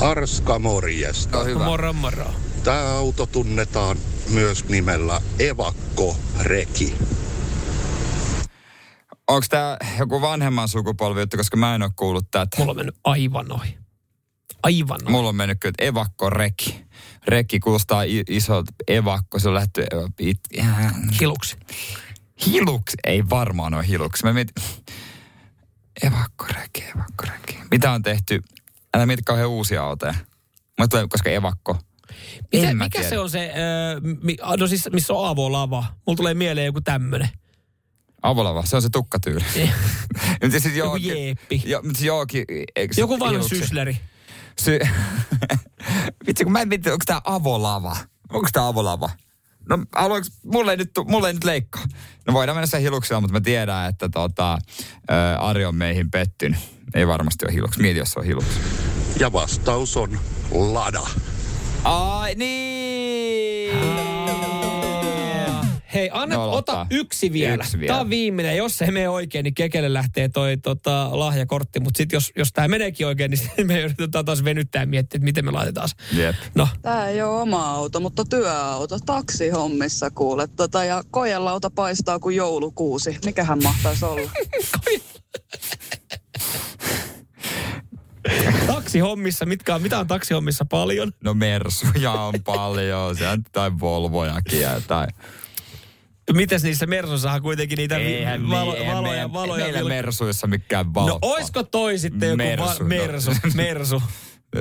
Arska morjesta. No hyvä. Moro moro. Tämä auto tunnetaan myös nimellä Evakko Reki. Onko tämä joku vanhemman sukupolvi juttu, koska mä en ole kuullut tätä. Mulla on mennyt aivan ohi. Aivan ohi. Mulla on mennyt kyllä evakko reki. Reki kuulostaa isolta evakko, se on lähty it, Hiluksi. Hiluksi. Ei varmaan ole hiluksi. Mä mietin, evakko reki, evakko reki. Mitä on tehty? Älä mieti kauhean uusia autoja. Mä tulee, koska evakko. Mitä, En mikä tiedä. se on se, ö, mi, no siis missä on avolava? Mulla tulee mieleen joku tämmönen. Avolava, se on se tukkatyyli. [LAUGHS] Mutta siis Joku joo, jeeppi. Jo, mutta jookin, Joku vanha sysleri. Sy- [LAUGHS] Vitsi, kun mä en mieti, onko tää avolava? Onko tää avolava? No, haluanko, mulle ei nyt, mulle ei nyt leikkaa. No voidaan mennä sen hiluksella, mutta mä tiedän, että tota, ä, Ari on meihin pettynyt. Ei varmasti ole hiluksi. Mieti, jos se on hiluksi. Ja vastaus on Lada. Ai niin! Hei, anna, No, ota yksi vielä. Yksi vielä. Tämä on viimeinen. Jos se menee oikein, niin Kekelle lähtee toi tota, lahjakortti. Mutta sitten jos, jos tämä meneekin oikein, niin [LAUGHS] me yritetään taas venyttää ja miettiä, että miten me laitetaan. Jep. No, Tää ei ole oma auto, mutta työauto. Taksihommissa kuule. Tota, ja kojelauta paistaa kuin joulukuusi. Mikähän mahtaisi olla? [LAUGHS] taksihommissa, mitkä on, mitä on taksihommissa paljon? No Mersuja on paljon, se on tai Volvojakin ja tai... Mites niissä Mersussahan kuitenkin niitä Eihän valo, niin, eihän valoja, meidän- valoja meillä vil- Mersuissa mikään valo. No oisko toi sitten joku Mersu, va- Mersu, no. [LAUGHS] Mersu.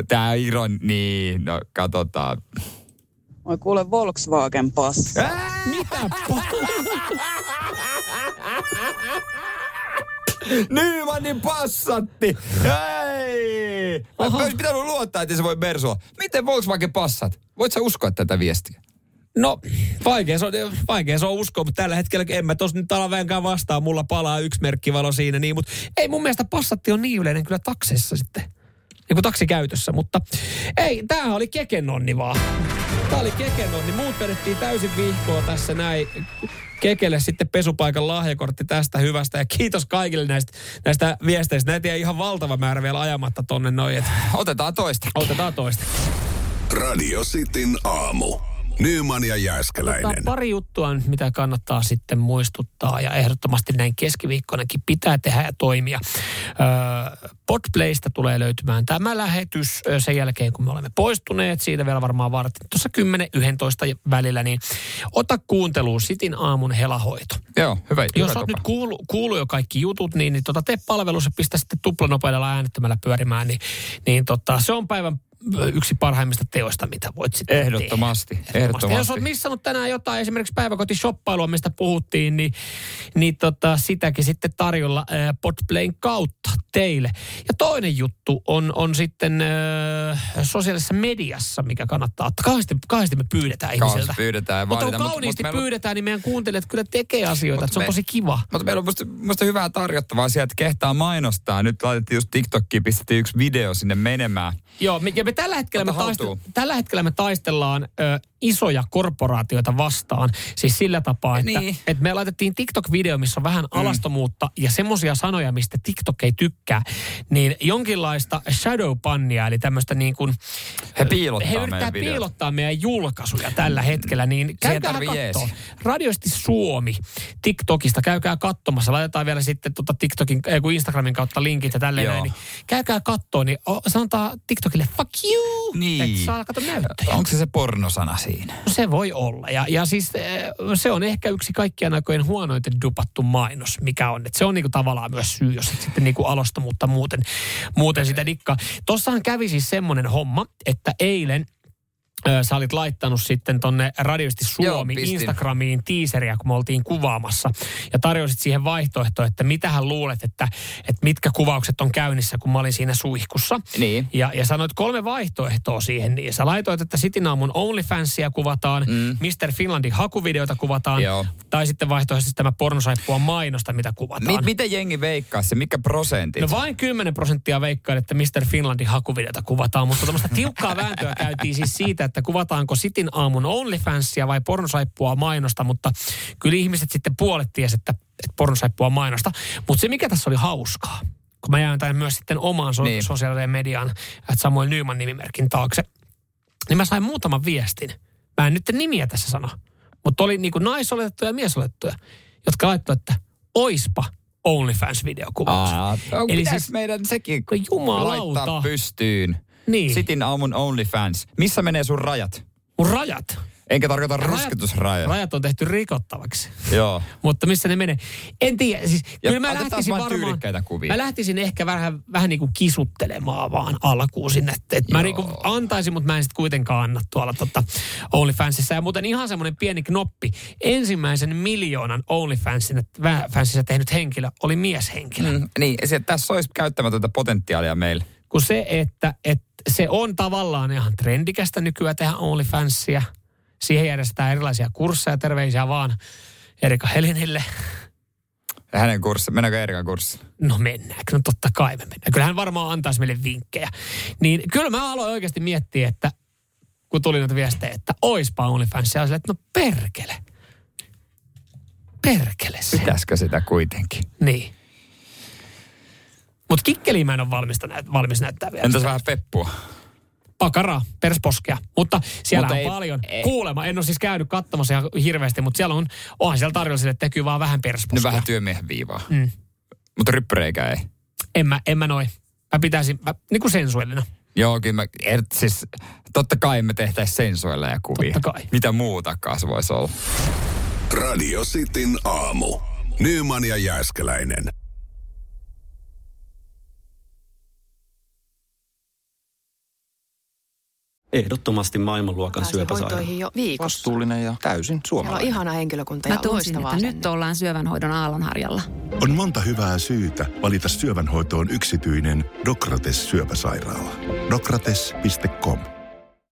Tää Iron, niin, no katsotaan. Oi kuule Volkswagen passi. Mitä? [LAUGHS] Nymanin passatti! Hei! Mä olisi pitänyt luottaa, että se voi Mersua. Miten Volkswagen passat? Voit sä uskoa tätä viestiä? No, vaikea se, on, vaikea se on uskoa, mutta tällä hetkellä en mä tos nyt ala vähänkään vastaan. Mulla palaa yksi merkkivalo siinä, niin, mutta ei mun mielestä passatti on niin yleinen kyllä takseissa sitten. Niin kuin taksikäytössä, mutta ei, tämähän oli kekenonni vaan. Tää oli kekenonni. Muut vedettiin täysin vihkoa tässä näin. Kekelle sitten pesupaikan lahjakortti tästä hyvästä. Ja kiitos kaikille näistä, näistä viesteistä. Näitä jäi ihan valtava määrä vielä ajamatta tonne noin. Et Otetaan toista. otetaan toista. Radio Cityn aamu. Nyman ja Tota, Jääskeläinen. pari juttua, mitä kannattaa sitten muistuttaa ja ehdottomasti näin keskiviikkonakin pitää tehdä ja toimia. Podplaysta tulee löytymään tämä lähetys sen jälkeen, kun me olemme poistuneet siitä vielä varmaan vartin tuossa 10-11 välillä, niin ota kuunteluun Sitin aamun helahoito. Joo, hyvä, Jos hyvä olet nyt kuullut, kuullut jo kaikki jutut, niin, niin tota, tee palvelus ja pistä sitten tuplanopeudella äänettömällä pyörimään, niin, niin tota, se on päivän yksi parhaimmista teoista, mitä voit sitten Ehdottomasti, tehdä. Ja jos ehdottomasti. olet missannut tänään jotain, esimerkiksi päiväkotishoppailua, mistä puhuttiin, niin, niin tota, sitäkin sitten tarjolla äh, Podplayn kautta teille. Ja toinen juttu on, on sitten äh, sosiaalisessa mediassa, mikä kannattaa ottaa. Kauheasti, kauheasti me pyydetään Kauheasti ihmisiltä. pyydetään Mutta kun kauniisti mutta pyydetään, niin meidän kuuntelijat kyllä tekee asioita. että se on me- tosi kiva. Mutta meillä on musta, musta hyvää tarjottavaa sieltä, että kehtaa mainostaa. Nyt laitettiin just TikTokkiin, pistettiin yksi video sinne menemään. Joo, ja me tällä, hetkellä me Ota haltuun. tällä hetkellä me taistellaan ö, isoja korporaatioita vastaan. Siis sillä tapaa, että, Niin. että me laitettiin TikTok-video, missä on vähän alastomuutta ja semmoisia sanoja, mistä TikTok ei tykkää. Niin jonkinlaista shadow pannia, eli tämmöistä niin kuin... He piilottaa He meidän yrittää videot. piilottaa meidän julkaisuja tällä hetkellä, niin käykää jeesi. Radiosti Suomi TikTokista, käykää katsomassa. Laitetaan vielä sitten tota TikTokin, kun Instagramin kautta linkit ja tälleen Joo. näin. Niin käykää kattoo, niin sanotaan TikTokille fuck you. Niin. Että saa kato näyttöjä. Onko se se pornosana siinä? No se voi olla. Ja, ja siis eh, se on ehkä yksi kaikkien aikojen huonoiten dupattu mainos, mikä on. Et se on niinku tavallaan myös syy, jos et sitten niinku alosta, mutta muuten, muuten sitä dikkaa. Tossahan kävi siis semmoinen homma, että eilen sä olit laittanut sitten tonne Radiosti Suomi Joo. Instagramiin tiiseriä, kun me oltiin kuvaamassa. Ja tarjosit siihen vaihtoehtoa, että mitähän luulet, että, että mitkä kuvaukset on käynnissä, kun mä olin siinä suihkussa. Niin. Ja, ja sanoit kolme vaihtoehtoa siihen. Niin sä laitoit, että City Naamun OnlyFansia kuvataan, mm. Mr. Finlandin hakuvideota kuvataan, Joo. tai sitten vaihtoehtoisesti tämä pornosaippua mainosta, mitä kuvataan. Mi- miten jengi veikkaa se? Mikä prosentit? No vain 10 prosenttia veikkaa, että Mr. Finlandin hakuvideota kuvataan, mutta tämmöistä tiukkaa vääntöä käytiin siis siitä, että kuvataanko Sitin aamun OnlyFansia vai pornosaippua mainosta, mutta kyllä ihmiset sitten puolet tiesi, että, että pornosaippua mainosta. Mutta se mikä tässä oli hauskaa, kun mä jäin tämän myös sitten omaan so- Niin. sosiaalisen median, että Samuel Nyman nimimerkin taakse, niin mä sain muutaman viestin. Mä en nyt nimiä tässä sano, mutta oli niin kuin naisoletettuja ja miesoletettuja, jotka laittoi, että oispa OnlyFans-videokuvaus. Aa, Eli siis- meidän sekin No jumalauta. laittaa pystyyn. Niin. Sitin aamun OnlyFans. Missä menee sun rajat? Mun rajat. Enkä tarkoita Rajat- rusketusrajoja. Rajat on tehty rikottavaksi. Joo. Mutta missä ne menee? En tiedä. Siis, Ja kyllä mä lähtisin varmaan... kuvia. Mä lähtisin ehkä vähän, vähän niin kuin kisuttelemaan vaan alkuun sinne. Että et mä niin kuin antaisin, mutta mä en sitten kuitenkaan anna tuolla tota OnlyFansissa. Ja muuten ihan semmoinen pieni knoppi. Ensimmäisen miljoonan OnlyFansissa tehnyt henkilö oli mieshenkilö. Mm, niin, se, tässä olisi käyttämätöntä potentiaalia meillä. Kun se, että, että se on tavallaan ihan trendikästä nykyään tehdä OnlyFansia. Siihen järjestetään erilaisia kursseja, terveisiä vaan Erika Helinille. Ja hänen kurssi, mennäänkö Erikan kurssille? No mennäänkö? No totta kai me mennään. Kyllä hän varmaan antaisi meille vinkkejä. Niin kyllä mä aloin oikeasti miettiä, että kun tuli noita viestejä, että oispa OnlyFans, ja että no perkele. Perkele se. Pitäisikö sitä kuitenkin? Niin. Mutta kikkeliä mä en ole valmista näyt, valmis näyttää vielä. Entäs vähän peppua? Pakaraa, persposkea. Mutta siellä Mutta on ei- paljon. ei- Kuulema, en ole siis käynyt katsomassa ihan hirveästi, mutta siellä on, onhan siellä tarjolla sille, että tekee vaan vähän persposkea. Nyt vähän työmiehen viivaa. Mm. Mutta ryppyreikä ei. En mä, en mä noin. Mä pitäisin, mä, niin kuin sensuellina. Joo, kyllä mä, er, siis, totta kai me tehtäisiin sensuelleja kuvia. Totta kai. Mitä muuta se voisi olla? Radio Cityn aamu. Nyman ja Jääskeläinen. Ehdottomasti maailmanluokan syöpäsairaala. hoitoihin jo viikossa. Vastuullinen ja täysin Siellä on suomalainen. ihana henkilökunta Mä ja tunsin, loistavaa että nyt ollaan syövänhoidon aallonharjalla. On monta hyvää syytä valita syövänhoitoon yksityinen Dokrates syöpäsairaala. Dokrates.com